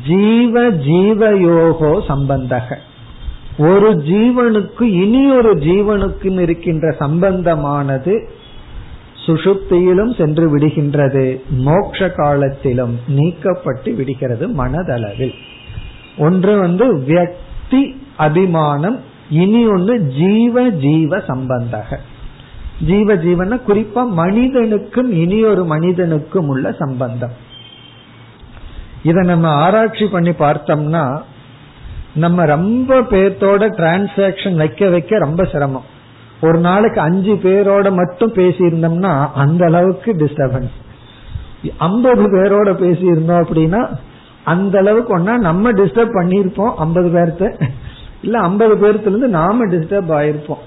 ஜீவ ஜீவயோகோ சம்பந்தக. ஒரு ஜீவனுக்கு இனி ஒரு ஜீவனுக்கும் இருக்கின்ற சம்பந்தமானது சுஷுப்தியிலும் சென்று விடுகின்றது. மோட்ச காலத்திலும் நீக்கப்பட்டு விடுகிறது மனதளவில். ஒன்று வந்து வியக்தி அபிமானம் இனி ஒன்று ஜீவ ஜீவ சம்பந்தக. ஜீவ ஜீவன குறிப்பா மனிதனுக்கும் இனி ஒரு மனிதனுக்கும் உள்ள சம்பந்தம். இதை நம்ம ஆராய்ச்சி பண்ணி பார்த்தோம்னா நம்ம ரொம்ப பேர்த்தோட டிரான்சாக்சன் வைக்க வைக்க ரொம்ப சிரமம். ஒரு நாளைக்கு அஞ்சு பேரோட மட்டும் பேசியிருந்தோம்னா அந்த அளவுக்கு டிஸ்டர்பன்ஸ் ஐம்பது பேரோட பேசியிருந்தோம் அப்படின்னா அந்த அளவுக்கு ஒன்னா நம்ம டிஸ்டர்ப் பண்ணியிருப்போம் ஐம்பது பேர்த்த. இல்ல ஐம்பது பேர்த்துல இருந்து நாம டிஸ்டர்ப் ஆயிருப்போம்.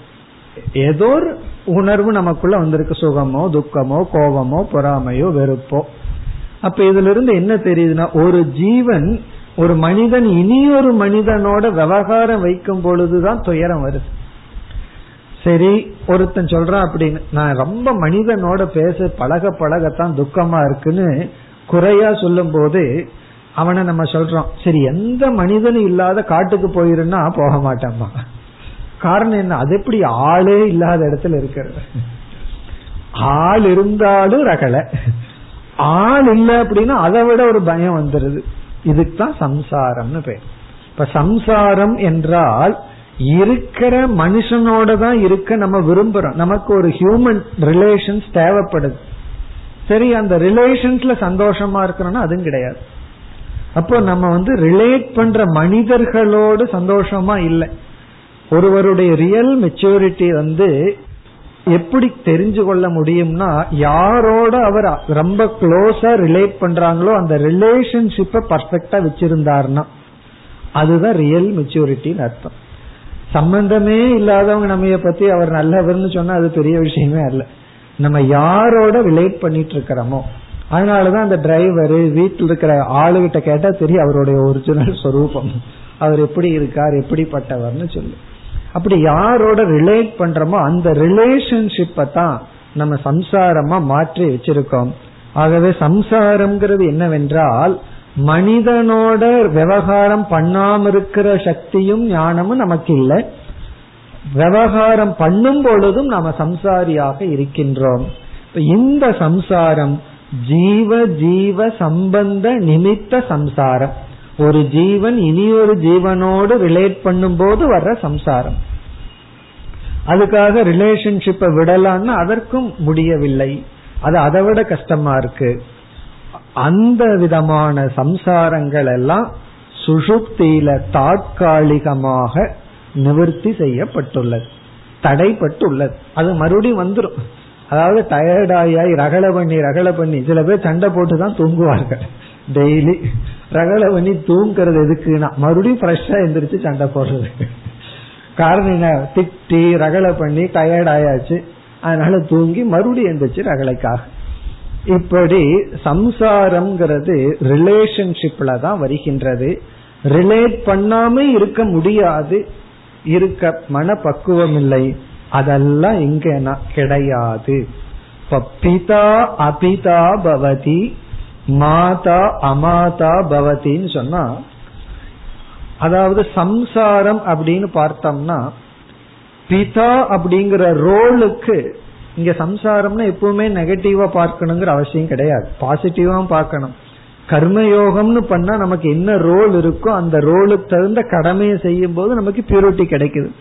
ஏதோ ஒரு உணர்வு நமக்குள்ள வந்திருக்கு. சுகமோ துக்கமோ கோபமோ பொறாமையோ வெறுப்போ. அப்ப இதுல இருந்து என்ன தெரியுதுன்னா ஒரு ஜீவன் ஒரு மனிதன் இனி ஒரு மனிதனோட விவகாரம் வைக்கும் பொழுதுதான் துயரம் வருது. சரி ஒருத்தன் சொல்றான் அப்படின்னு நான் ரொம்ப மனிதனோட பேச பழக பழகத்தான் துக்கமா இருக்குன்னு குறையா சொல்லும் போது அவனை நம்ம சொல்றோம். சரி எந்த மனிதனும் இல்லாத காட்டுக்கு போயிருன்னா போக மாட்டாமா காரணம் என்ன? அது எப்படி ஆளே இல்லாத இடத்துல இருக்கிறது. ஆள் இருந்தாலும் ரகலை. ஆள் இல்லை அப்படின்னா அதை விட ஒரு பயம் வந்துருது. இதுக்கு தான் சம்சாரம்னு பேர். இப்ப சம்சாரம் என்றால் இருக்கிற மனுஷனோட தான் இருக்க நம்ம விரும்புறோம். நமக்கு ஒரு ஹியூமன் ரிலேஷன்ஸ் தேவைப்படுது. சரி அந்த ரிலேஷன்ஸ்ல சந்தோஷமா இருக்கிறோம்னா அதுவும் கிடையாது. அப்போ நம்ம வந்து ரிலேட் பண்ற மனிதர்களோடு சந்தோஷமா இல்லை. ஒருவருடைய ரியல் மெச்சூரிட்டி வந்து எப்படி தெரிஞ்சு கொள்ள முடியும்னா யாரோட அவர் ரொம்ப க்ளோஸா ரிலேட் பண்றாங்களோ அந்த ரிலேஷன்ஷிப்பை பர்ஃபெக்டா வச்சிருந்தார்னா அதுதான் ரியல் மெச்சூரிட்டின்னு அர்த்தம். சம்பந்தமே இல்லாதவங்க நம்ம பத்தி அவர் நல்லவர்னு சொன்னா அது பெரிய விஷயமே அல்ல. நம்ம யாரோட ரிலேட் பண்ணிட்டு இருக்கிறோமோ அதனாலதான் அந்த டிரைவர் வீட்டில் இருக்கிற ஆளுகிட்ட கேட்டா தெரியும் அவருடைய ஒரிஜினல் ஸ்வரூபம் அவர் எப்படி இருக்கார் எப்படிப்பட்டவர்னு சொல்லு. அப்படி யாரோட ரிலேட் பண்றோமோ அந்த ரிலேஷன்ஷிப்பை தான் நம்ம சம்சாரமா மாற்றி வச்சிருக்கோம். ஆகவே சம்சாரம்ங்கிறது என்னவென்றால் மனிதனோட விவகாரம் பண்ணாம இருக்கிற சக்தியும் ஞானமும் நமக்கு இல்லை. விவகாரம் பண்ணும் பொழுதும் நாம சம்சாரியாக இருக்கின்றோம். இந்த சம்சாரம் ஜீவ ஜீவ சம்பந்த நிமித்த சம்சாரம். ஒரு ஜீவன் இனி ஒரு ஜீவனோடு ரிலேட் பண்ணும்போது வர்ற சம்சாரம். அதுக்காக ரிலேஷன்ஷிப்பை விடலான்னு அதற்கும் முடியவில்லை. அது அதை விட கஷ்டமா இருக்கு. அந்த விதமான சம்சாரங்கள் எல்லாம் சுஷுப்தியில தாற்காலிகமாக நிவர்த்தி செய்யப்பட்டுள்ளது. தடைப்பட்டுள்ளது. அது மறுபடியும் வந்துடும் அதாவது டயர்டாயாய் ரகல பண்ணி ரகல பண்ணி சில பேர் சண்டை போட்டு தான் தூங்குவார்கள். டெய்லி ரகல பண்ணி தூங்குறது எதுக்குன்னா மறுபடியும் ஃப்ரெஷ்ஷா எந்திரிச்சு சண்டை போடுறது. காரணம் என்ன? திட்டி ரகல பண்ணி டயர்ட் ஆயாச்சு. அதனால தூங்கி மறுபடியும் எந்திரிச்சு ரகலைக்காக. இப்படி சம்சாரம்ங்கிறது ரிலேஷன்ஷிப்ல தான் வருகின்றது. ரிலேட் பண்ணாம இருக்க முடியாது. இருக்க மன பக்குவம் இல்லை. அதெல்லாம் இங்க கிடையாது. பிதா அபிதா பவதி மாதா அமாதா பவதின்னு சொன்னா அதாவது சம்சாரம் அப்படின்னு பார்த்தோம்னா பிதா அப்படிங்கிற ரோலுக்கு இங்க சம்சாரம்னா எப்பவுமே நெகட்டிவா பார்க்கணுங்கிற அவசியம் கிடையாது. பாசிட்டிவா பார்க்கணும். கர்மயோகம்னு பண்ணா நமக்கு என்ன ரோல் இருக்கோ அந்த ரோலுக்கு தகுந்த கடமையை செய்யும் போது நமக்கு பியூரிட்டி கிடைக்குது.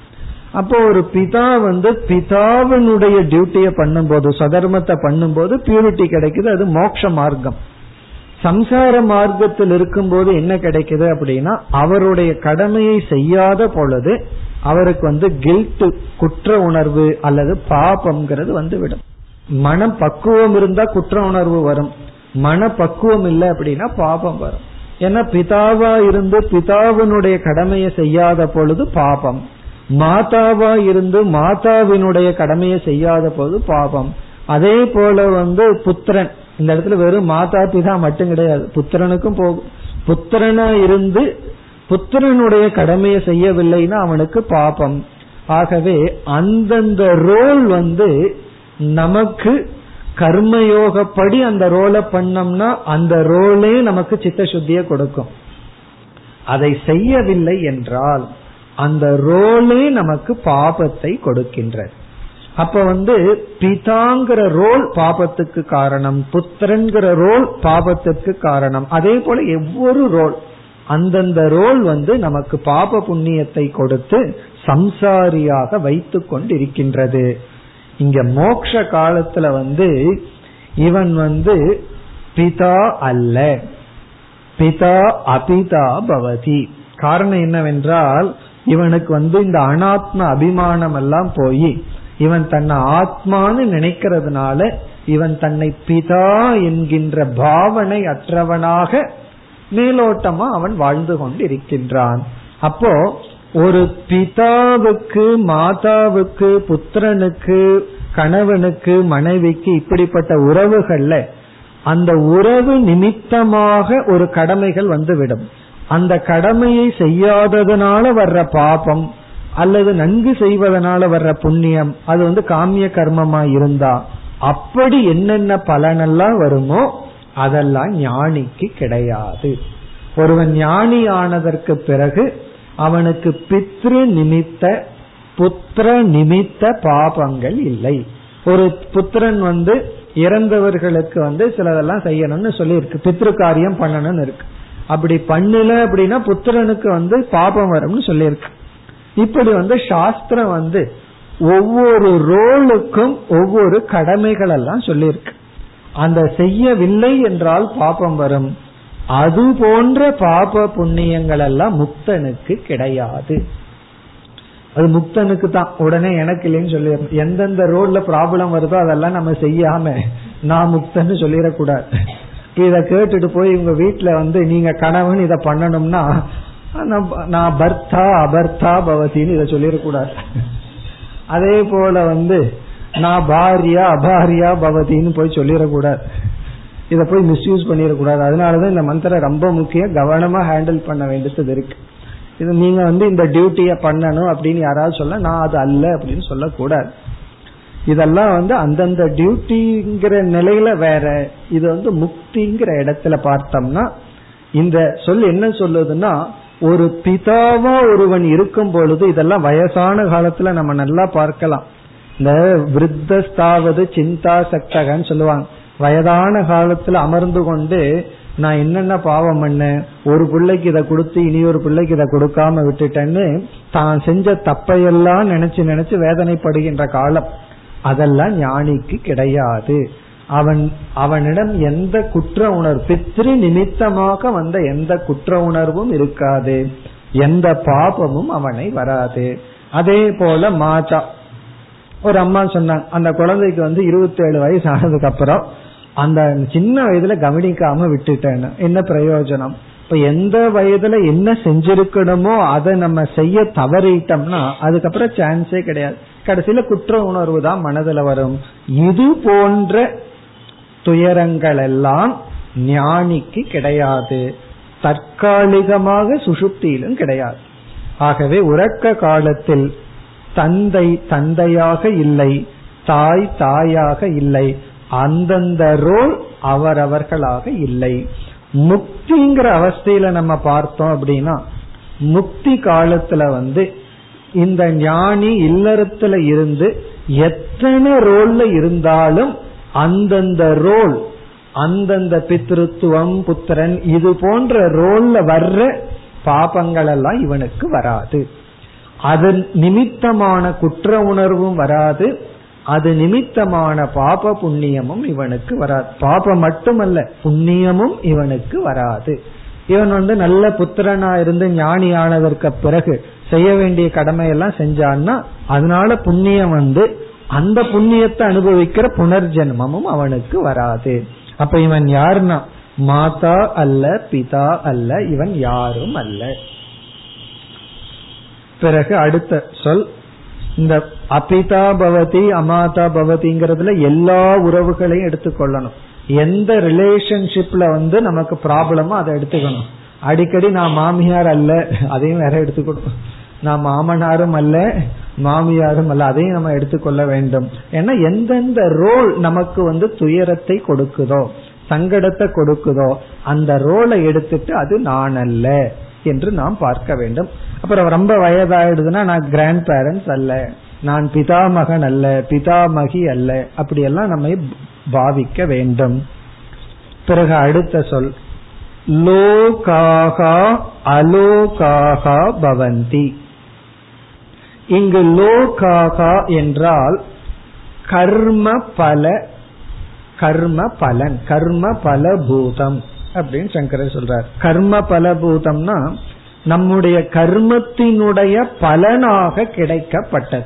அப்போ ஒரு பிதா வந்து பிதாவினுடைய டியூட்டியை பண்ணும்போது சதர்மத்தை பண்ணும்போது பியூரிட்டி கிடைக்குது. அது மோட்ச மார்க்கம். சம்சார மார்க்கத்தில் இருக்கும்போது என்ன கிடைக்குது அப்படின்னா அவருடைய கடமையை செய்யாத பொழுது அவருக்கு வந்து கில்ட் குற்ற உணர்வு அல்லது பாபம்ங்கிறது வந்து விடும் மன பக்குவம் இருந்தா குற்ற உணர்வு வரும். மன பக்குவம் இல்லை அப்படின்னா பாபம் வரும். ஏன்னா பிதாவா இருந்து பிதாவினுடைய கடமையை செய்யாத பொழுது பாபம். மாதாவா இருந்து மாதாவினுடைய கடமையை செய்யாத போது பாபம். அதே போல வந்து புத்திரன். இந்த இடத்துல வெறும் மாதா பிதா மட்டும் கிடையாது. புத்திரனுக்கும் போகும் புத்திரனா இருந்து புத்திரனுடைய கடமையை செய்யவில்லைன்னா அவனுக்கு பாபம். ஆகவே அந்தந்த ரோல் வந்து நமக்கு கர்மயோகப்படி அந்த ரோலை பண்ணோம்னா அந்த ரோலே நமக்கு சித்த சுத்தியை கொடுக்கும். அதை செய்யவில்லை என்றால் அந்த ரோலே நமக்கு பாபத்தை கொடுக்கின்றது. அப்ப வந்து பிதாங்கிற ரோல் பாபத்துக்கு காரணம் புத்திரன்கிற ரோல் பாபத்துக்கு காரணம். அதே போல ஒவ்வொரு ரோல் அந்தந்த ரோல் வந்து நமக்கு பாப புண்ணியத்தை கொடுத்து சம்சாரியாக வைத்து கொண்டிருக்கின்றது. இங்க மோக்ஷ காலத்துல வந்து இவன் வந்து பிதா அல்ல. பிதா அபிதா பவதி. காரணம் என்னவென்றால் இவனுக்கு வந்து இந்த அனாத்ம அபிமானம் எல்லாம் போய் இவன் தன்னை ஆத்மான்னு நினைக்கிறதுனால இவன் தன்னை பிதா என்கின்ற பாவனை அற்றவனாக மேலோட்டமா அவன் வாழ்ந்து கொண்டு இருக்கின்றான் அப்போ ஒரு பிதாவுக்கு மாதாவுக்கு புத்திரனுக்கு கணவனுக்கு மனைவிக்கு இப்படிப்பட்ட உறவுகள்ல அந்த உறவு நிமித்தமாக ஒரு கடமைகள் வந்துவிடும். அந்த கடமையை செய்யாததுனால வர்ற பாபம் அல்லது நன்கு செய்வதனால வர்ற புண்ணியம் அது வந்து காமிய கர்மமா இருந்தா அப்படி என்னென்ன பலனெல்லாம் வருமோ அதெல்லாம் ஞானிக்கு கிடையாது. ஒருவன் ஞானி ஆனதற்கு பிறகு அவனுக்கு பித்ரு நிமித்த புத்திர நிமித்த பாபங்கள் இல்லை. ஒரு புத்திரன் வந்து இறந்தவர்களுக்கு வந்து சிலதெல்லாம் செய்யணும்னு சொல்லி இருக்கு பித்ரு காரியம் பண்ணணும்னு இருக்கு. அப்படி பண்ணல அப்படின்னா புத்திரனுக்கு வந்து பாபம் வரும்னு சொல்லியிருக்கு. இப்படி வந்து சாஸ்திரம் வந்து ஒவ்வொரு ரோலுக்கும் ஒவ்வொரு கடமைகள் எல்லாம் சொல்லியிருக்கு. அந்த செய்யவில்லை என்றால் பாபம் வரும். அது போன்ற பாப புண்ணியங்கள் எல்லாம் முக்தனுக்கு கிடையாது. அது முக்தனுக்கு தான். உடனே எனக்கு இல்லைன்னு சொல்லி எந்தெந்த ரோட்ல ப்ராப்ளம் வருதோ அதெல்லாம் நம்ம செய்யாம நான் முக்தன்னு சொல்லிடக்கூடாது. இத கேட்டுட்டு போய் உங்க வீட்டுல வந்து நீங்க கணவன் இத பண்ணணும்னா நான் பர்த்தா அபர்த்தா பவத்தின்னு இதை சொல்லிடக்கூடாது. அதே போல வந்து நான் பாரியா அபாரியா பவதின்னு போய் சொல்லிடக்கூடாது. இதை போய் மிஸ்யூஸ் பண்ணிடக்கூடாது. அதனாலதான் இந்த மந்திரம் ரொம்ப முக்கியம். கவனமா ஹேண்டில் பண்ண வேண்டியது இருக்கு. இது நீங்க வந்து இந்த டியூட்டிய பண்ணணும் அப்படின்னு யாராவது சொல்ல நான் அது அல்ல அப்படின்னு சொல்லக்கூடாது. இதெல்லாம் வந்து அந்தந்த டியூட்டிங்கிற நிலையில வேற இது வந்து முக்திங்கிற இடத்துல பார்த்தோம்னா இந்த சொல் என்ன சொல்லுதுன்னா ஒரு பிதாவா ஒருவன் இருக்கும் பொழுது இதெல்லாம் வயசான காலத்துல நம்ம நல்லா பார்க்கலாம். இந்த விருத்தஸ்தாவது சிந்தா சக்தகன்னு சொல்லுவாங்க. வயதான காலத்துல அமர்ந்து கொண்டு நான் என்னென்ன பாவம் பண்ண ஒரு பிள்ளைக்கு இதை கொடுத்து இனி ஒரு பிள்ளைக்கு இதை கொடுக்காம விட்டுட்டேன்னு தான் செஞ்ச தப்பையெல்லாம் நினைச்சு நினைச்சு வேதனைப்படுகின்ற காலம். அதெல்லாம் ஞானிக்கு கிடையாது. அவன் அவனிடம் எந்த குற்ற உணர்வு பித்ரு நிமித்தமாக வந்த எந்த குற்ற உணர்வும் இருக்காது. எந்த பாபமும் அவனை வராது. அதே போல மாஜா ஒரு அம்மா சொன்னாங்க அந்த குழந்தைக்கு வந்து இருபத்தி ஏழு வயசு ஆனதுக்கு அப்புறம் அந்த சின்ன வயதுல கவனிக்காம விட்டுட்டேன்னு. என்ன பிரயோஜனம்? இப்ப எந்த வயதுல என்ன செஞ்சிருக்கணுமோ அதை நம்ம செய்ய தவறிட்டோம்னா அதுக்கப்புறம் சான்ஸே கிடையாது. கடைசியில குற்ற உணர்வு தான் மனதுல வரும். இது போன்ற துயரங்கள் எல்லாம் ஞானிக்கு கிடையாது. தற்காலிகமாக சுசுப்தியிலும் கிடையாது. ஆகவே உறக்க காலத்தில் தந்தை தந்தையாக இல்லை தாய் தாயாக இல்லை அந்தந்த ரோல் அவரவர்களாக இல்லை. முக்திங்கிற அவஸ்தையில நம்ம பார்த்தோம் அப்படின்னா முக்தி காலத்துல வந்து இந்த ஞானி இல்லறத்துல இருந்து எத்தனை ரோல்ல இருந்தாலும் அந்தந்த ரோல் அந்தந்த பித்ருத்துவம் புத்திரன் இது போன்ற ரோல்ல வர்ற பாபங்கள் எல்லாம் இவனுக்கு வராது. அதன் நிமித்தமான குற்ற உணர்வும் வராது. அது நிமித்தமான பாப புண்ணியமும் இவனுக்கு வராது. பாபம் மட்டுமல்ல புண்ணியமும் இவனுக்கு வராது. இவன் வந்து நல்ல புத்திரனா இருந்து ஞானி ஆனதற்கு பிறகு செய்ய வேண்டிய கடமையெல்லாம் செஞ்சான்னா அதனால புண்ணியம் வந்து அந்த புண்ணியத்தை அனுபவிக்கிற புனர்ஜென்மமும் அவனுக்கு வராது. அப்ப இவன் யாருன்னா? மாதா அல்ல பிதா அல்ல இவன் யாரும் அல்ல. பிறகு அடுத்த சொல் இந்த அபிதா பவதி அமாதா பவதிங்கிறதுல எல்லா உறவுகளையும் எடுத்துக்கொள்ளணும். எந்த ரிலேஷன்ஷிப்ல வந்து நமக்கு ப்ராப்ளமோ அதை எடுத்துக்கணும். அடிக்கடி நான் மாமியார் அல்ல அதையும் வேற எடுத்துக்கணும். நான் மாமனாரும் அல்ல மாமியாரும் அல்ல அதையும் நம்ம எடுத்துக்கொள்ள வேண்டும். ஏன்னா எந்தெந்த ரோல் நமக்கு வந்து துயரத்தை கொடுக்குதோ சங்கடத்தை கொடுக்குதோ அந்த ரோலை எடுத்துட்டு அது நான் அல்ல என்று நாம் பார்க்க வேண்டும். அப்புறம் ரொம்ப வயதாயிடுதுன்னா நான் கிராண்ட் பேரண்ட்ஸ் அல்ல நான் பிதாமகன் அல்ல பிதாமகி அல்ல அப்படியெல்லாம் நம்ம பாவிக்க வேண்டும். பிறகு அடுத்த சொல் லோகாகா அலோகாகா பவந்தி. இங்கு லோகாகா என்றால் கர்ம பல கர்ம பலன் கர்ம பல பூதம் அப்படின்னு சங்கரர் சொல்றார். கர்ம பலபூதம்னா நம்முடைய கர்மத்தினுடைய பலனாக கிடைக்கப்பட்டது.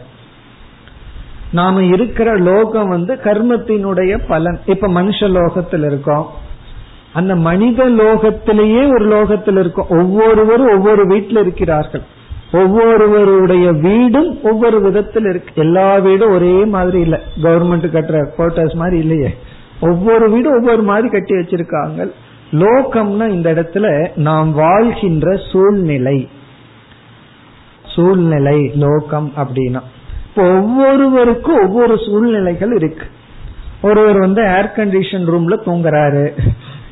நாம இருக்கிற லோகம் வந்து கர்மத்தினுடைய பலன். இப்ப மனுஷ லோகத்தில் இருக்கோம். அந்த மனித லோகத்திலேயே ஒரு லோகத்தில் இருக்கும். ஒவ்வொருவரும் ஒவ்வொரு வீட்டில் இருக்கிறார்கள். ஒவ்வொருவருடைய வீடும் ஒவ்வொரு விதத்தில் இருக்கு. எல்லா வீடும் ஒரே மாதிரி இல்ல. கவர்மெண்ட் கட்டுற குவார்டர்ஸ் மாதிரி இல்லையே. ஒவ்வொரு வீடும் ஒவ்வொரு மாதிரி கட்டி வச்சிருக்காங்க. லோகம்னா இந்த இடத்துல நாம் வாழ்கின்ற சூழ்நிலை. சூழ்நிலை லோகம் அப்படின்னா. இப்போ ஒவ்வொருவருக்கும் ஒவ்வொரு சூழ்நிலைகள் இருக்கு. ஒருவர் வந்து ஏர் கண்டிஷன் ரூம்ல தூங்குறாரு.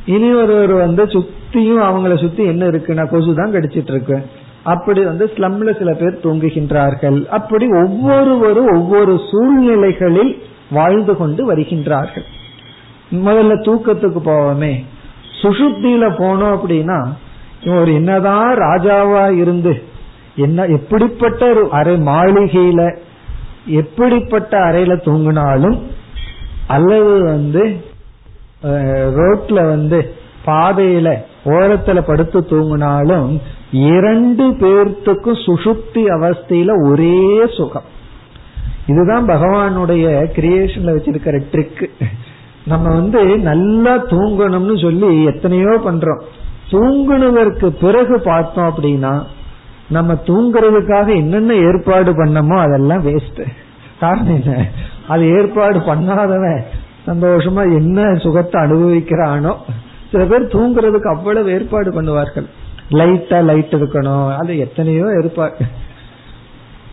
இனி ஒருவர் வந்து சுத்தியும் அவங்கள சுத்தி என்ன இருக்குன்னா கொசு தான் கடிச்சிட்டு இருக்கு. அப்படி வந்து ஸ்லம்ல சில பேர் தூங்குகின்றார்கள். அப்படி ஒவ்வொருவரும் ஒவ்வொரு சூழ்நிலைகளில் வாழ்ந்து கொண்டு வருகின்றார்கள். முதல்ல தூக்கத்துக்கு போவோமே. சுசுப்தியில போனோம் அப்படின்னா ஒரு என்னதான் ராஜாவா இருந்து என்ன எப்படிப்பட்ட ஒரு அறை மாளிகையில எப்படிப்பட்ட அறையில தூங்கினாலும் அல்லது வந்து ரோட்ல வந்து பாதையில ஓரத்துல படுத்து தூங்கினாலும் இரண்டு பேர்த்துக்கும் சுசுப்தி அவஸ்தையில ஒரே சுகம். இதுதான் பகவானுடைய கிரியேஷன்ல வச்சிருக்கிற ட்ரிக் நம்ம வந்து நல்லா தூங்கணும்னு சொல்லி எத்தனையோ பண்றோம். தூங்குனதற்கு பிறகு பார்த்தோம் அப்படின்னா நம்ம தூங்குறதுக்காக என்னென்ன ஏற்பாடு பண்ணமோ அதெல்லாம் வேஸ்ட் காரணம் என்ன? அது ஏற்பாடு பண்ணாதவன் சந்தோஷமா என்ன சுகத்தை அனுபவிக்கிறானோ சில பேர் தூங்குறதுக்கு அவ்வளவு ஏற்பாடு பண்ணுவார்கள். லைட்டா லைட் இருக்கணும் அது எத்தனையோ ஏற்பாடு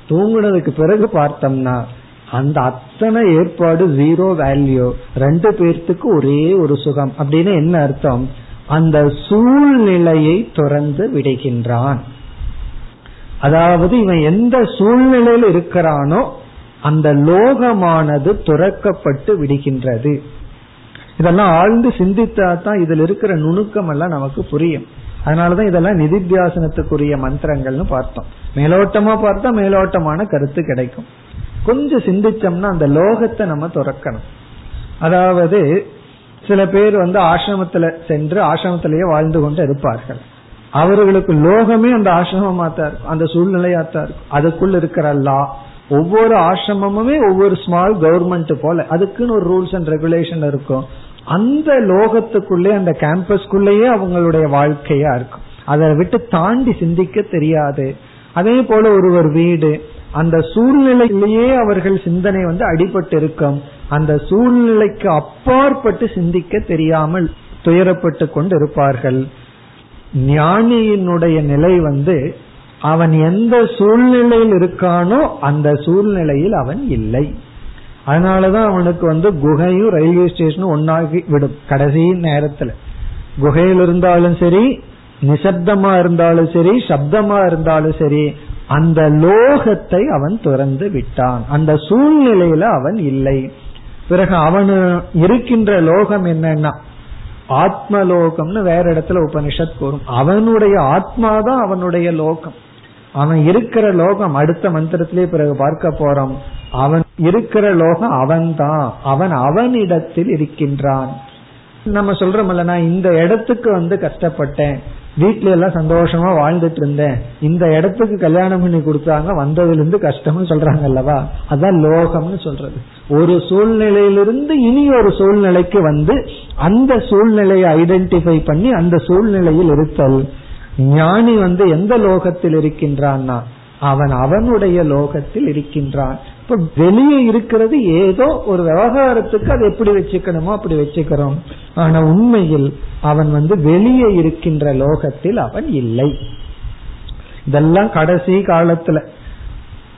தூங்குனதுக்கு பிறகு பார்த்தோம்னா அந்த அத்தனை ஏற்பாடு ஜீரோ வேல்யூ ரெண்டு பேர்த்துக்கு ஒரே ஒரு சுகம். அப்படின்னு என்ன அர்த்தம்? அந்த சூழ்நிலையை துறந்து விடுகின்றான். அதாவது இவன் எந்த சூழ்நிலையில் இருக்கிறானோ அந்த லோகமானது துறக்கப்பட்டு விடுகின்றது. இதெல்லாம் ஆழ்ந்து சிந்தித்தா தான் இதில் இருக்கிற நுணுக்கம் எல்லாம் நமக்கு புரியும். அதனாலதான் இதெல்லாம் நிதித்தியாசனத்துக்குரிய மந்திரங்கள்னு பார்த்தோம். மேலோட்டமா பார்த்தா மேலோட்டமான கருத்து கிடைக்கும். கொஞ்சம் சிந்திச்சோம்னா அந்த லோகத்தை நம்ம துறக்கணும். அதாவது சில பேர் வந்து ஆசிரமத்துல சென்று ஆசிரமத்திலேயே வாழ்ந்து கொண்டு இருப்பார்கள். அவர்களுக்கு லோகமே அந்த ஆசிரமமாத்தா இருக்கும். அந்த சூழ்நிலையாத்தா இருக்கும். அதுக்குள்ள இருக்கிற லா ஒவ்வொரு ஆசிரமமுமே ஒவ்வொரு ஸ்மால் கவர்மெண்ட் போல அதுக்குன்னு ஒரு ரூல்ஸ் அண்ட் ரெகுலேஷன் இருக்கும். அந்த லோகத்துக்குள்ளே அந்த கேம்பஸ்குள்ளேயே அவங்களுடைய வாழ்க்கையா இருக்கும். அதை விட்டு தாண்டி சிந்திக்க தெரியாது. அதே போல ஒருவர் வீடு அந்த சூழ்நிலையிலேயே அவர்கள் சிந்தனை வந்து அடிபட்டு இருக்கும் அந்த சூழ்நிலைக்கு அப்பாற்பட்டு சிந்திக்க தெரியாமல் துயரப்பட்டு கொண்டு இருப்பார்கள் ஞானியினுடைய நிலை வந்து அவன் எந்த சூழ்நிலையில் இருக்கானோ அந்த சூழ்நிலையில் அவன் இல்லை. அதனாலதான் அவனுக்கு வந்து குகையும் ரயில்வே ஸ்டேஷனும் ஒன்னாகி விடும். கடைசி நேரத்துல. குகையில் இருந்தாலும் சரி நிசப்தமா இருந்தாலும் சரி சப்தமா இருந்தாலும் சரி அந்த லோகத்தை அவன் துறந்து விட்டான். அந்த சூழ்நிலையில அவன் இல்லை. பிறகு அவனு இருக்கின்ற லோகம் என்னன்னா ஆத்மலோகம்னு வேற இடத்துல உபனிஷத் கூறும். அவனுடைய ஆத்மாதான் அவனுடைய லோகம். அவன் இருக்கிற லோகம் அடுத்த மந்திரத்திலே பிறகு பார்க்க போறோம். அவன் இருக்கிற லோகம் அவன்தான். அவன் அவனிடத்தில் இருக்கின்றான். நம்ம சொல்றோம்ல நான் இந்த இடத்துக்கு வந்து கஷ்டப்பட்டேன். வீட்ல எல்லாம் சந்தோஷமா வாழ்ந்துட்டு இருந்தேன். இந்த இடத்துக்கு கல்யாணம் பண்ணி கொடுத்தாங்க வந்ததுல இருந்து கஷ்டம்னு சொல்றாங்க அல்லவா? அதான் லோகம்னு சொல்றது. ஒரு சூழ்நிலையிலிருந்து இனி ஒரு சூழ்நிலைக்கு வந்து அந்த சூழ்நிலையை ஐடென்டிஃபை பண்ணி அந்த சூழ்நிலையில் இருத்தல். ஞானி வந்து எந்த லோகத்தில் இருக்கின்றான்னா அவன் அவனுடைய லோகத்தில் இருக்கின்றான். இப்ப வெளியே இருக்கிறது ஏதோ ஒரு விவகாரத்துக்கு அதை எப்படி வச்சுக்கணுமோ அப்படி வச்சுக்கிறோம். ஆனா உண்மையில் அவன் வந்து வெளியே இருக்கின்ற லோகத்தில் அவன் இல்லை. இதெல்லாம் கடைசி காலத்துல.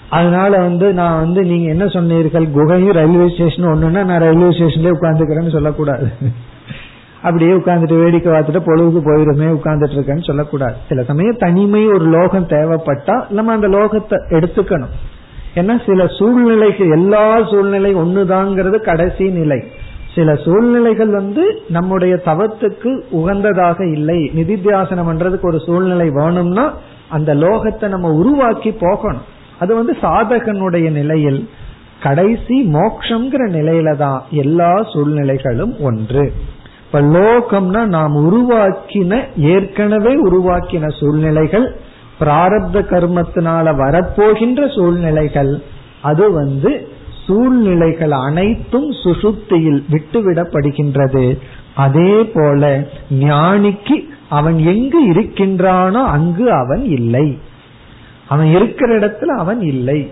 அதனால வந்து நான் வந்து நீங்க என்ன சொன்னீர்கள்? குகையும் ரயில்வே ஸ்டேஷன் ஒண்ணுன்னா நான் ரயில்வே ஸ்டேஷன்லயே உட்காந்துக்கிறேன்னு சொல்லக்கூடாது. அப்படியே உட்காந்துட்டு வேடிக்கை பார்த்துட்டு பொழுது போயிருமே உட்கார்ந்துட்டு இருக்கேன்னு சொல்லக்கூடாது. சில சமயம் தனிமை ஒரு லோகம் தேவைப்பட்டா நம்ம அந்த லோகத்தை எடுத்துக்கணும். ஏன்னா சில சூழ்நிலைகள் எல்லா சூழ்நிலை ஒண்ணுதாங்கிறது கடைசி நிலை. சில சூழ்நிலைகள் வந்து நம்முடைய தவத்துக்கு உகந்ததாக இல்லை. நிதித்தியாசனம் பண்றதுக்கு ஒரு சூழ்நிலை வேணும்னா அந்த லோகத்தை நம்ம உருவாக்கி போகணும். அது வந்து சாதகனுடைய நிலையில் கடைசி மோக்ஷங்கிற நிலையில தான் எல்லா சூழ்நிலைகளும் ஒன்று. இப்ப லோகம்னா நாம் உருவாக்கின ஏற்கனவே உருவாக்கின சூழ்நிலைகள் பிராரப்த கர்மத்தினால வரப்போகின்ற சூழ்நிலைகள் அது வந்து சூழ்நிலைகள் அனைத்தும் சுசுப்தியில் விட்டுவிடப்படுகின்றது. அதே போல ஞானிக்கு அவன் எங்கு இருக்கின்றானோ அங்கு அவன் இல்லை. அவன் இருக்கிற இடத்துல அவன் இல்லை.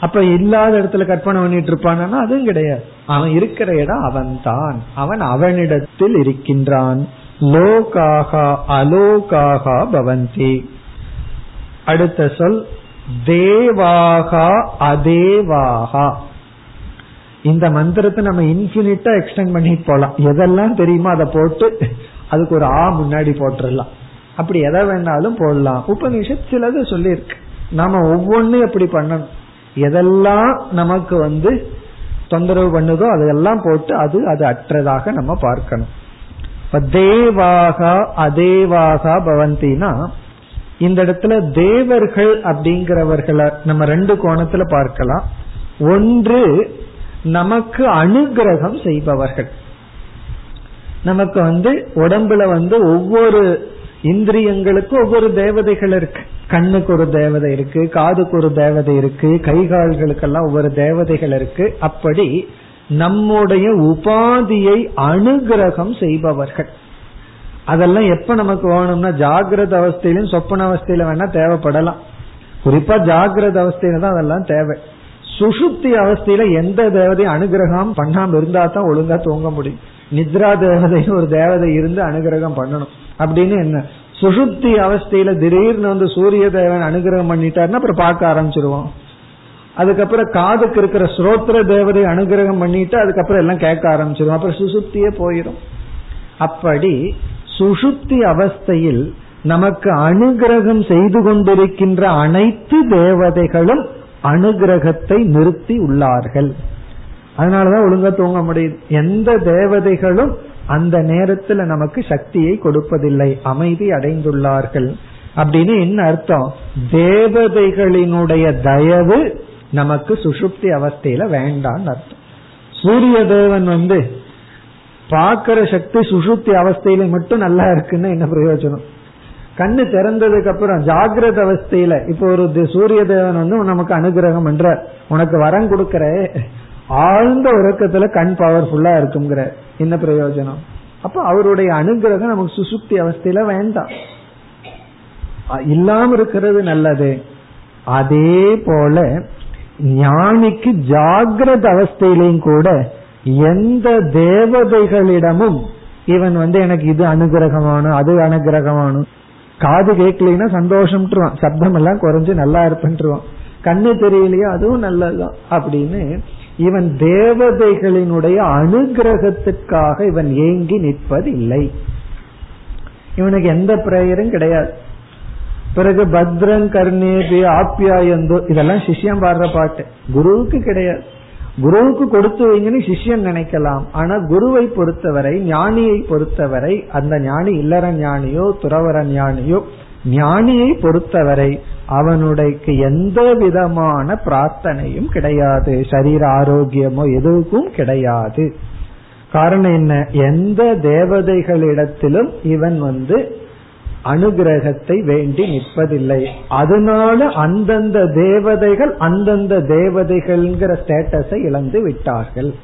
அப்ப இல்லாத இடத்துல கற்பனை பண்ணிட்டு இருப்பானா அதுவும் கிடையாது. அவன் இருக்கிற இடம் அவன் தான் அவன் அவனிடத்தில் இருக்கின்றான். லோகாகா அலோகாகா பவந்தி. அடுத்த சொல் தேவாகா அதேவாகா. இந்த மந்திரத்தை நம்ம இன்ஃபினிட்டா எக்ஸ்டென்ட் பண்ணிட்டு போலாம். எதெல்லாம் தெரியுமோ அதை போட்டு அதுக்கு ஒரு ஆ முன்னாடி போட்டுடலாம் அப்படி எதை வேணாலும் போடலாம். உபநிஷத் சிலது சொல்லியிருக்கு. நாம ஒவ்வொன்னு எப்படி பண்ணணும்? எதெல்லாம் நமக்கு வந்து தொந்தரவு பண்ணுதோ அதெல்லாம் போட்டு அது அது அற்றதாக நம்ம பார்க்கணும். தேவாகா அதேவாகா பவந்தினா இந்த இடத்துல தேவர்கள் அப்படிங்கிறவர்களை நம்ம ரெண்டு கோணத்துல பார்க்கலாம். ஒன்று நமக்கு அனுகிரகம் செய்பவர்கள். நமக்கு வந்து உடம்புல வந்து ஒவ்வொரு இந்திரியங்களுக்கு ஒவ்வொரு தேவதைகள் இருக்கு. கண்ணுக்கு ஒரு தேவதை இருக்கு காதுக்கு ஒரு தேவதை இருக்கு கை கால்களுக்கெல்லாம் ஒவ்வொரு தேவதைகள் இருக்கு. அப்படி நம்முடைய உபாதியை அனுகிரகம் செய்பவர்கள். அதெல்லாம் எப்ப நமக்கு வேணும்னா ஜாகிரத அவஸ்தையிலும் சொப்பன அவஸ்தையில வேணா தேவைப்படலாம். குறிப்பா ஜாகிரத அவஸ்தையில தான் அதெல்லாம் தேவை. சுசுப்தி அவஸ்தையில எந்த தேவதையும் அனுகிரகம் பண்ணாம இருந்தா தான் ஒழுங்கா தூங்க முடியும். நித்ரா தேவதையும் ஒரு தேவதை இருந்து அனுகிரகம் பண்ணணும். அப்படின்னு என்ன? சுசுப்தி அவஸ்தையில திடீர்னு வந்து சூரிய தேவன் அனுகிரகம் பண்ணிட்டாருன்னா அப்புறம் பார்க்க ஆரம்பிச்சிருவோம். அதுக்கப்புறம் காதுக்கு இருக்கிற ஸ்ரோத்திர தேவதை அனுகிரகம் பண்ணிட்டு அதுக்கப்புறம் எல்லாம் கேட்க ஆரம்பிச்சிடும். அப்புறம் சுசுப்தியே போயிடும். அப்படி சுசுப்தி அவஸ்தையில் நமக்கு அனுகிரகம் செய்து கொண்டிருக்கின்ற அனைத்து தேவதைகளும் அனுகிரகத்தை நிறுத்தி உள்ளார்கள். அதனாலதான் ஒழுங்கா தூங்க முடியுது. எந்த தேவதைகளும் அந்த நேரத்துல நமக்கு சக்தியை கொடுப்பதில்லை. அமைதி அடைந்துள்ளார்கள். அப்படின்னு என்ன அர்த்தம்? தேவதைகளினுடைய தயவு நமக்கு சுசுப்தி அவஸ்தையில வேண்டான்னு அர்த்தம். சூரிய தேவன் வந்து பார்க்கிற சக்தி சுசுப்தி அவஸ்தையில மட்டும் நல்லா இருக்குன்னு என்ன பிரயோஜனம்? கண்ணு திறந்ததுக்கு அப்புறம் ஜாகிரத அவஸ்தையில இப்போ ஒரு சூரிய தேவன் வந்து நமக்கு அனுகிரகம் என்ற உனக்கு வரம் கொடுக்கற ஆழ்ந்த உறக்கத்துல கண் பவர்ஃபுல்லா இருக்குங்கிற என்ன பிரயோஜனம்? அப்ப அவருடைய அனுகிரகம் நமக்கு சுசுப்தி அவஸ்தையில வேண்டாம். இல்லாம இருக்கிறது நல்லது. அதே போல ஞானிக்கு ஜாகிரத அவஸ்தையிலையும் கூட எந்த தேவதைகளிடமும் இவன் வந்து எனக்கு இது அனுகிரகமானும் அது அனுகிரகமானும் காது கேட்கலைன்னா சந்தோஷம்ட்டுருவான் சப்தம் எல்லாம் குறைஞ்சு நல்லா இருப்பேன்ட்டுருவான் கண்ணு தெரியலையோ அதுவும் நல்லதுதான். அப்படின்னு இவன் தேவதைகளினுடைய அனுகிரகத்துக்காக இவன் ஏங்கி நிற்பது இல்லை இவனுக்கு எந்த பிரேயரும் கிடையாது. பிறகு பத்ரங் கர்ணேபி ஆப்யாயந்தோ இதெல்லாம் சிஷ்யம் பாடுற பாட்டு. குருவுக்கு கிடையாது. குருவுக்கு கொடுத்து வைங்கன்னு சிஷ்யன் நினைக்கலாம். ஆனா குருவை பொறுத்தவரை ஞானியை பொறுத்தவரை அந்த ஞானி இல்லற ஞானியோ துறவர ஞானியோ ஞானியை பொறுத்தவரை அவனுடைய எந்த விதமான பிரார்த்தனையும் கிடையாது. சரீர ஆரோக்கியமோ எதுவும் கிடையாது. காரணம் என்ன? எந்த தேவதைகளிடத்திலும் இவன் வந்து அனுகிரகத்தை வேண்டி நிற்பதில்லை. அதனால அந்தந்த தேவதைகள் அந்தந்த தேவதைகள்ங்கிற ஸ்டேட்டஸை இழந்து விட்டார்கள்.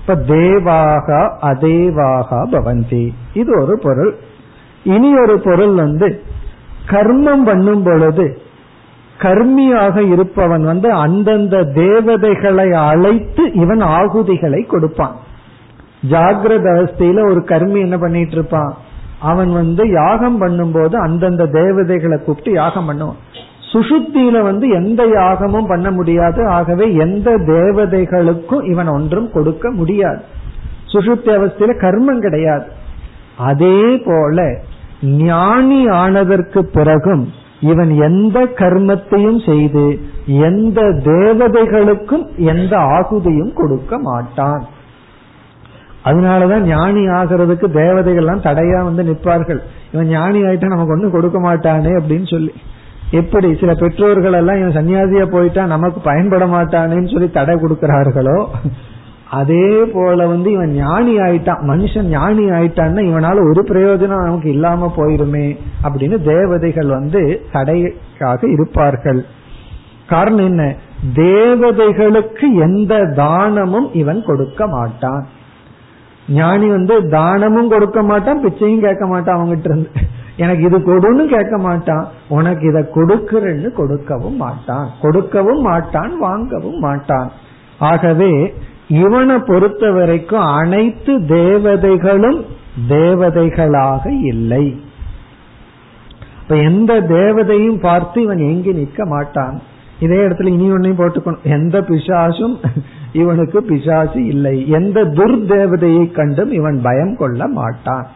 இப்ப தேவாகா அதேவாகா பவந்தி. இது ஒரு பொருள். இனி ஒரு பொருள் வந்து கர்மம் பண்ணும் பொழுது கர்மியாக இருப்பவன் வந்து அந்தந்த தேவதைகளை அழைத்து இவன் ஆகுதிகளை கொடுப்பான். ஜாகிரத அவஸ்தையில ஒரு கர்மி என்ன பண்ணிட்டு இருப்பான்? அவன் வந்து யாகம் பண்ணும்போது அந்தந்த தேவதைகளை கூப்பிட்டு யாகம் பண்ணுவான். சுசுத்தியில வந்து எந்த யாகமும் பண்ண முடியாது. ஆகவே எந்த தேவதைகளுக்கும் இவன் ஒன்றும் கொடுக்க முடியாது. சுசுப்தி அவஸ்தையில கர்மம் கிடையாது. அதே போல ஞானி ஆனதற்கு பிறகும் இவன் எந்த கர்மத்தையும் செய்து எந்த தேவதைகளுக்கும் எந்த ஆகுதியும் கொடுக்க மாட்டான். அதனாலதான் ஞானி ஆகிறதுக்கு தேவதைகள்லாம் தடையா வந்து நிற்பார்கள். இவன் ஞானி ஆயிட்டா நமக்கு ஒன்றும் கொடுக்க மாட்டானே அப்படின்னு சொல்லி. எப்படி? சில பெற்றோர்கள் எல்லாம் இவன் சன்னியாசியா போயிட்டா நமக்கு பயன்பட மாட்டானேன்னு சொல்லி தடை கொடுக்கிறார்களோ அதே போல வந்து இவன் ஞானி ஆயிட்டான். மனுஷன் ஞானி ஆயிட்டான்னா இவனால ஒரு பிரயோஜனம் நமக்கு இல்லாம போயிருமே அப்படின்னு தேவதைகள் வந்து தடைக்காக இருப்பார்கள். காரணம் என்ன? தேவதைகளுக்கு எந்த தானமும் இவன் கொடுக்க மாட்டான். ஞானி வந்து தானமும் கொடுக்க மாட்டான் பிச்சையும் கேட்க மாட்டான் அவங்ககிட்ட இருந்து. எனக்கு இது கொடுன்னு கேட்க மாட்டான். உனக்கு இதை கொடுக்கிறன்னு கொடுக்கவும் மாட்டான். கொடுக்கவும் மாட்டான் வாங்கவும் மாட்டான். ஆகவே இவனை பொறுத்த வரைக்கும் அனைத்து தேவதைகளும் தேவதைகளாக இல்லை. இப்ப எந்த தேவதையும் பார்த்து இவன் எங்கி நிற்க மாட்டான். இதே இடத்துல இனி ஒன்னையும் போட்டுக்கணும். எந்த பிசாசும் இவனுக்கு பிசாசு இல்லை. எந்த துர்தேவதையை கண்டும் இவன் பயம் கொள்ள மாட்டான்.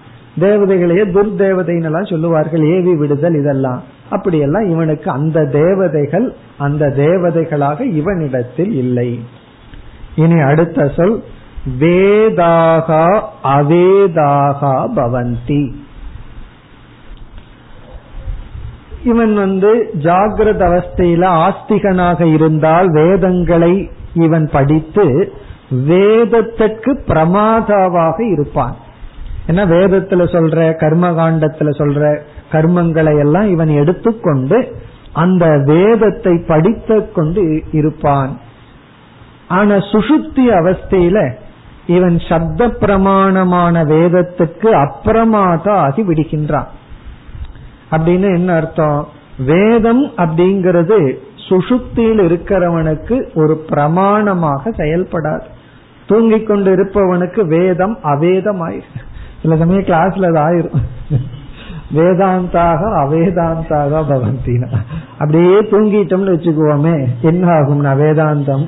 தேவதைகளையே துர்தேவதைன்னெல்லாம் சொல்லுவார்கள். ஏவி விடுதல் இதெல்லாம். அப்படியெல்லாம் இவனுக்கு அந்த தேவதைகள் அந்த தேவதைகளாக இவனிடத்தில் இல்லை. இனி அடுத்த சொல் வேதாகா அவேதாகா பவந்தி. இவன் வந்து ஜாகிரத அவஸ்தையில ஆஸ்திகனாக இருந்தால் வேதங்களை இவன் படித்து வேதத்திற்கு பிரமாதாவாக இருப்பான். ஏன்னா வேதத்துல சொல்ற கர்மகாண்டத்துல சொல்ற கர்மங்களை எல்லாம் இவன் எடுத்துக்கொண்டு அந்த வேதத்தை படித்து கொண்டு இருப்பான். ஆனா சுசுப்தி அவஸ்தையில இவன் சப்த பிரமாணமான வேதத்துக்கு அப்பிரமாதா ஆகி விடுகின்றான். அப்படின்னு என்ன அர்த்தம்? வேதம் அப்படிங்கிறது சுசுப்தியில் இருக்கிறவனுக்கு ஒரு பிரமாணமாக செயல்படாது. தூங்கிக் கொண்டு இருப்பவனுக்கு வேதம் அவேதமாயிரு சில சமயம் கிளாஸ்ல அது ஆயிரும். வேதாந்தாக அவேதாந்தாக பவந்தினா. அப்படியே தூங்கிட்டோம்னு வச்சுக்குவோமே என்ன ஆகும்னா வேதாந்தம்?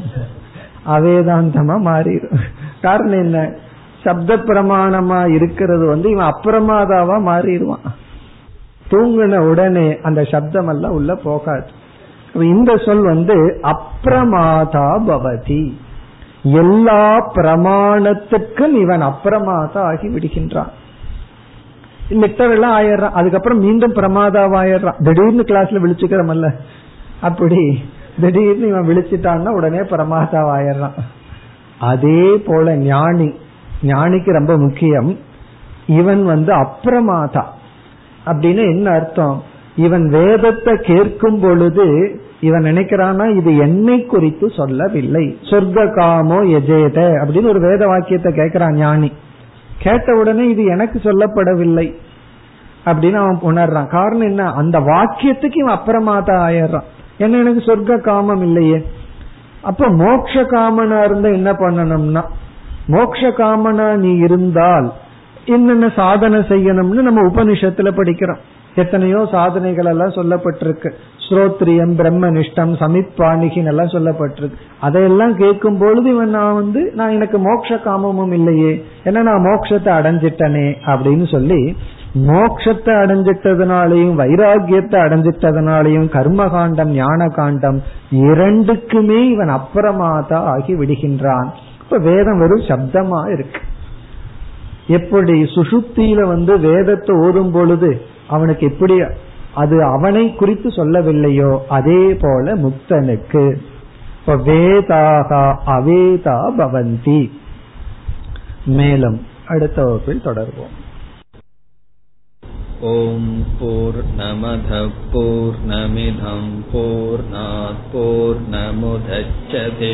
அவேதாந்தமா மாறிடும் காரணம் என்ன? சப்த பிரமாணமா இருக்கிறது வந்து இவன் அப்பிரமாதாவா மாறிடுவான். தூங்கின உடனே அந்த சப்தம் எல்லாம் உள்ள போகாது. இந்த சொல் வந்து அப்பிரமாதா பவதி. எல்லா பிரமாணத்துக்கும் இவன் அப்பிரமாதா ஆகி விடுகின்றான். லிட்டர் எல்லாம் ஆயிடுறான். அதுக்கப்புறம் மீண்டும் பிரமாதாவாயிடுறான் திடீர்னு கிளாஸ்ல விழிச்சுக்கிறமல்ல. அப்படி திடீர்னு இவன் விழிச்சிட்டான்னா உடனே பிரமாதாவாயிடுறான் அதே போல ஞானி. ஞானிக்கு ரொம்ப முக்கியம். இவன் வந்து அப்பிரமாதா அப்படின்னு என்ன அர்த்தம்? இவன் வேதத்தை கேட்கும் பொழுது இவன் நினைக்கிறானா இது என்னை குறித்து சொல்லவில்லை. சொர்க்க காமோ எஜேத அப்படின்னு ஒரு வேத வாக்கியத்தை கேட்கிறான் ஞானி. கேட்ட உடனே இது எனக்கு சொல்லப்படவில்லை அப்படின்னு அவன் உணர்றான். காரணம் என்ன? அந்த வாக்கியத்துக்கு இவன் அப்புறமாதான் ஆயிடுறான். என்ன எனக்கு சொர்க்க காமம் இல்லையே? அப்ப மோக்ஷ காமனா இருந்தா என்ன பண்ணணும்னா மோக்ஷ காமனா நீ இருந்தால் என்னென்ன சாதனை செய்யணும்னு நம்ம உபனிஷத்துல படிக்கிறோம். எத்தனையோ சாதனைகள் எல்லாம் சொல்லப்பட்டிருக்கு. ஸ்ரோத்ரியம் பிரம்மனிஷ்டம் சமிப்பாணிகின் எல்லாம் சொல்லப்பட்டிருக்கு. அதையெல்லாம் கேட்கும் பொழுது இவன் நான் வந்து நான் எனக்கு மோட்ச காமமும் இல்லையே. ஏன்னா நான் மோட்சத்தை அடைஞ்சிட்டனே அப்படின்னு சொல்லி மோட்சத்தை அடைஞ்சிட்டதுனாலையும் வைராகியத்தை அடைஞ்சிட்டதுனாலையும் கர்மகாண்டம் ஞான காண்டம் இரண்டுக்குமே இவன் அப்புறமாதா ஆகி விடுகின்றான் இப்ப வேதம் வெறும் சப்தமா இருக்கு. எப்படி சுசுப்தியில வந்து வேதத்தை ஓதும் பொழுது அவனுக்கு எப்படி அது அவனை குறித்து சொல்லவில்லையோ அதே போல முக்தனுக்கு இப்ப வேதாக அவேதா பவந்தி மேலும் அடுத்த வகுப்பில் தொடர்வோம் ॐ पूर्णमधः पूर्णमिधं पूर्णात् पूर्णमुदच्छते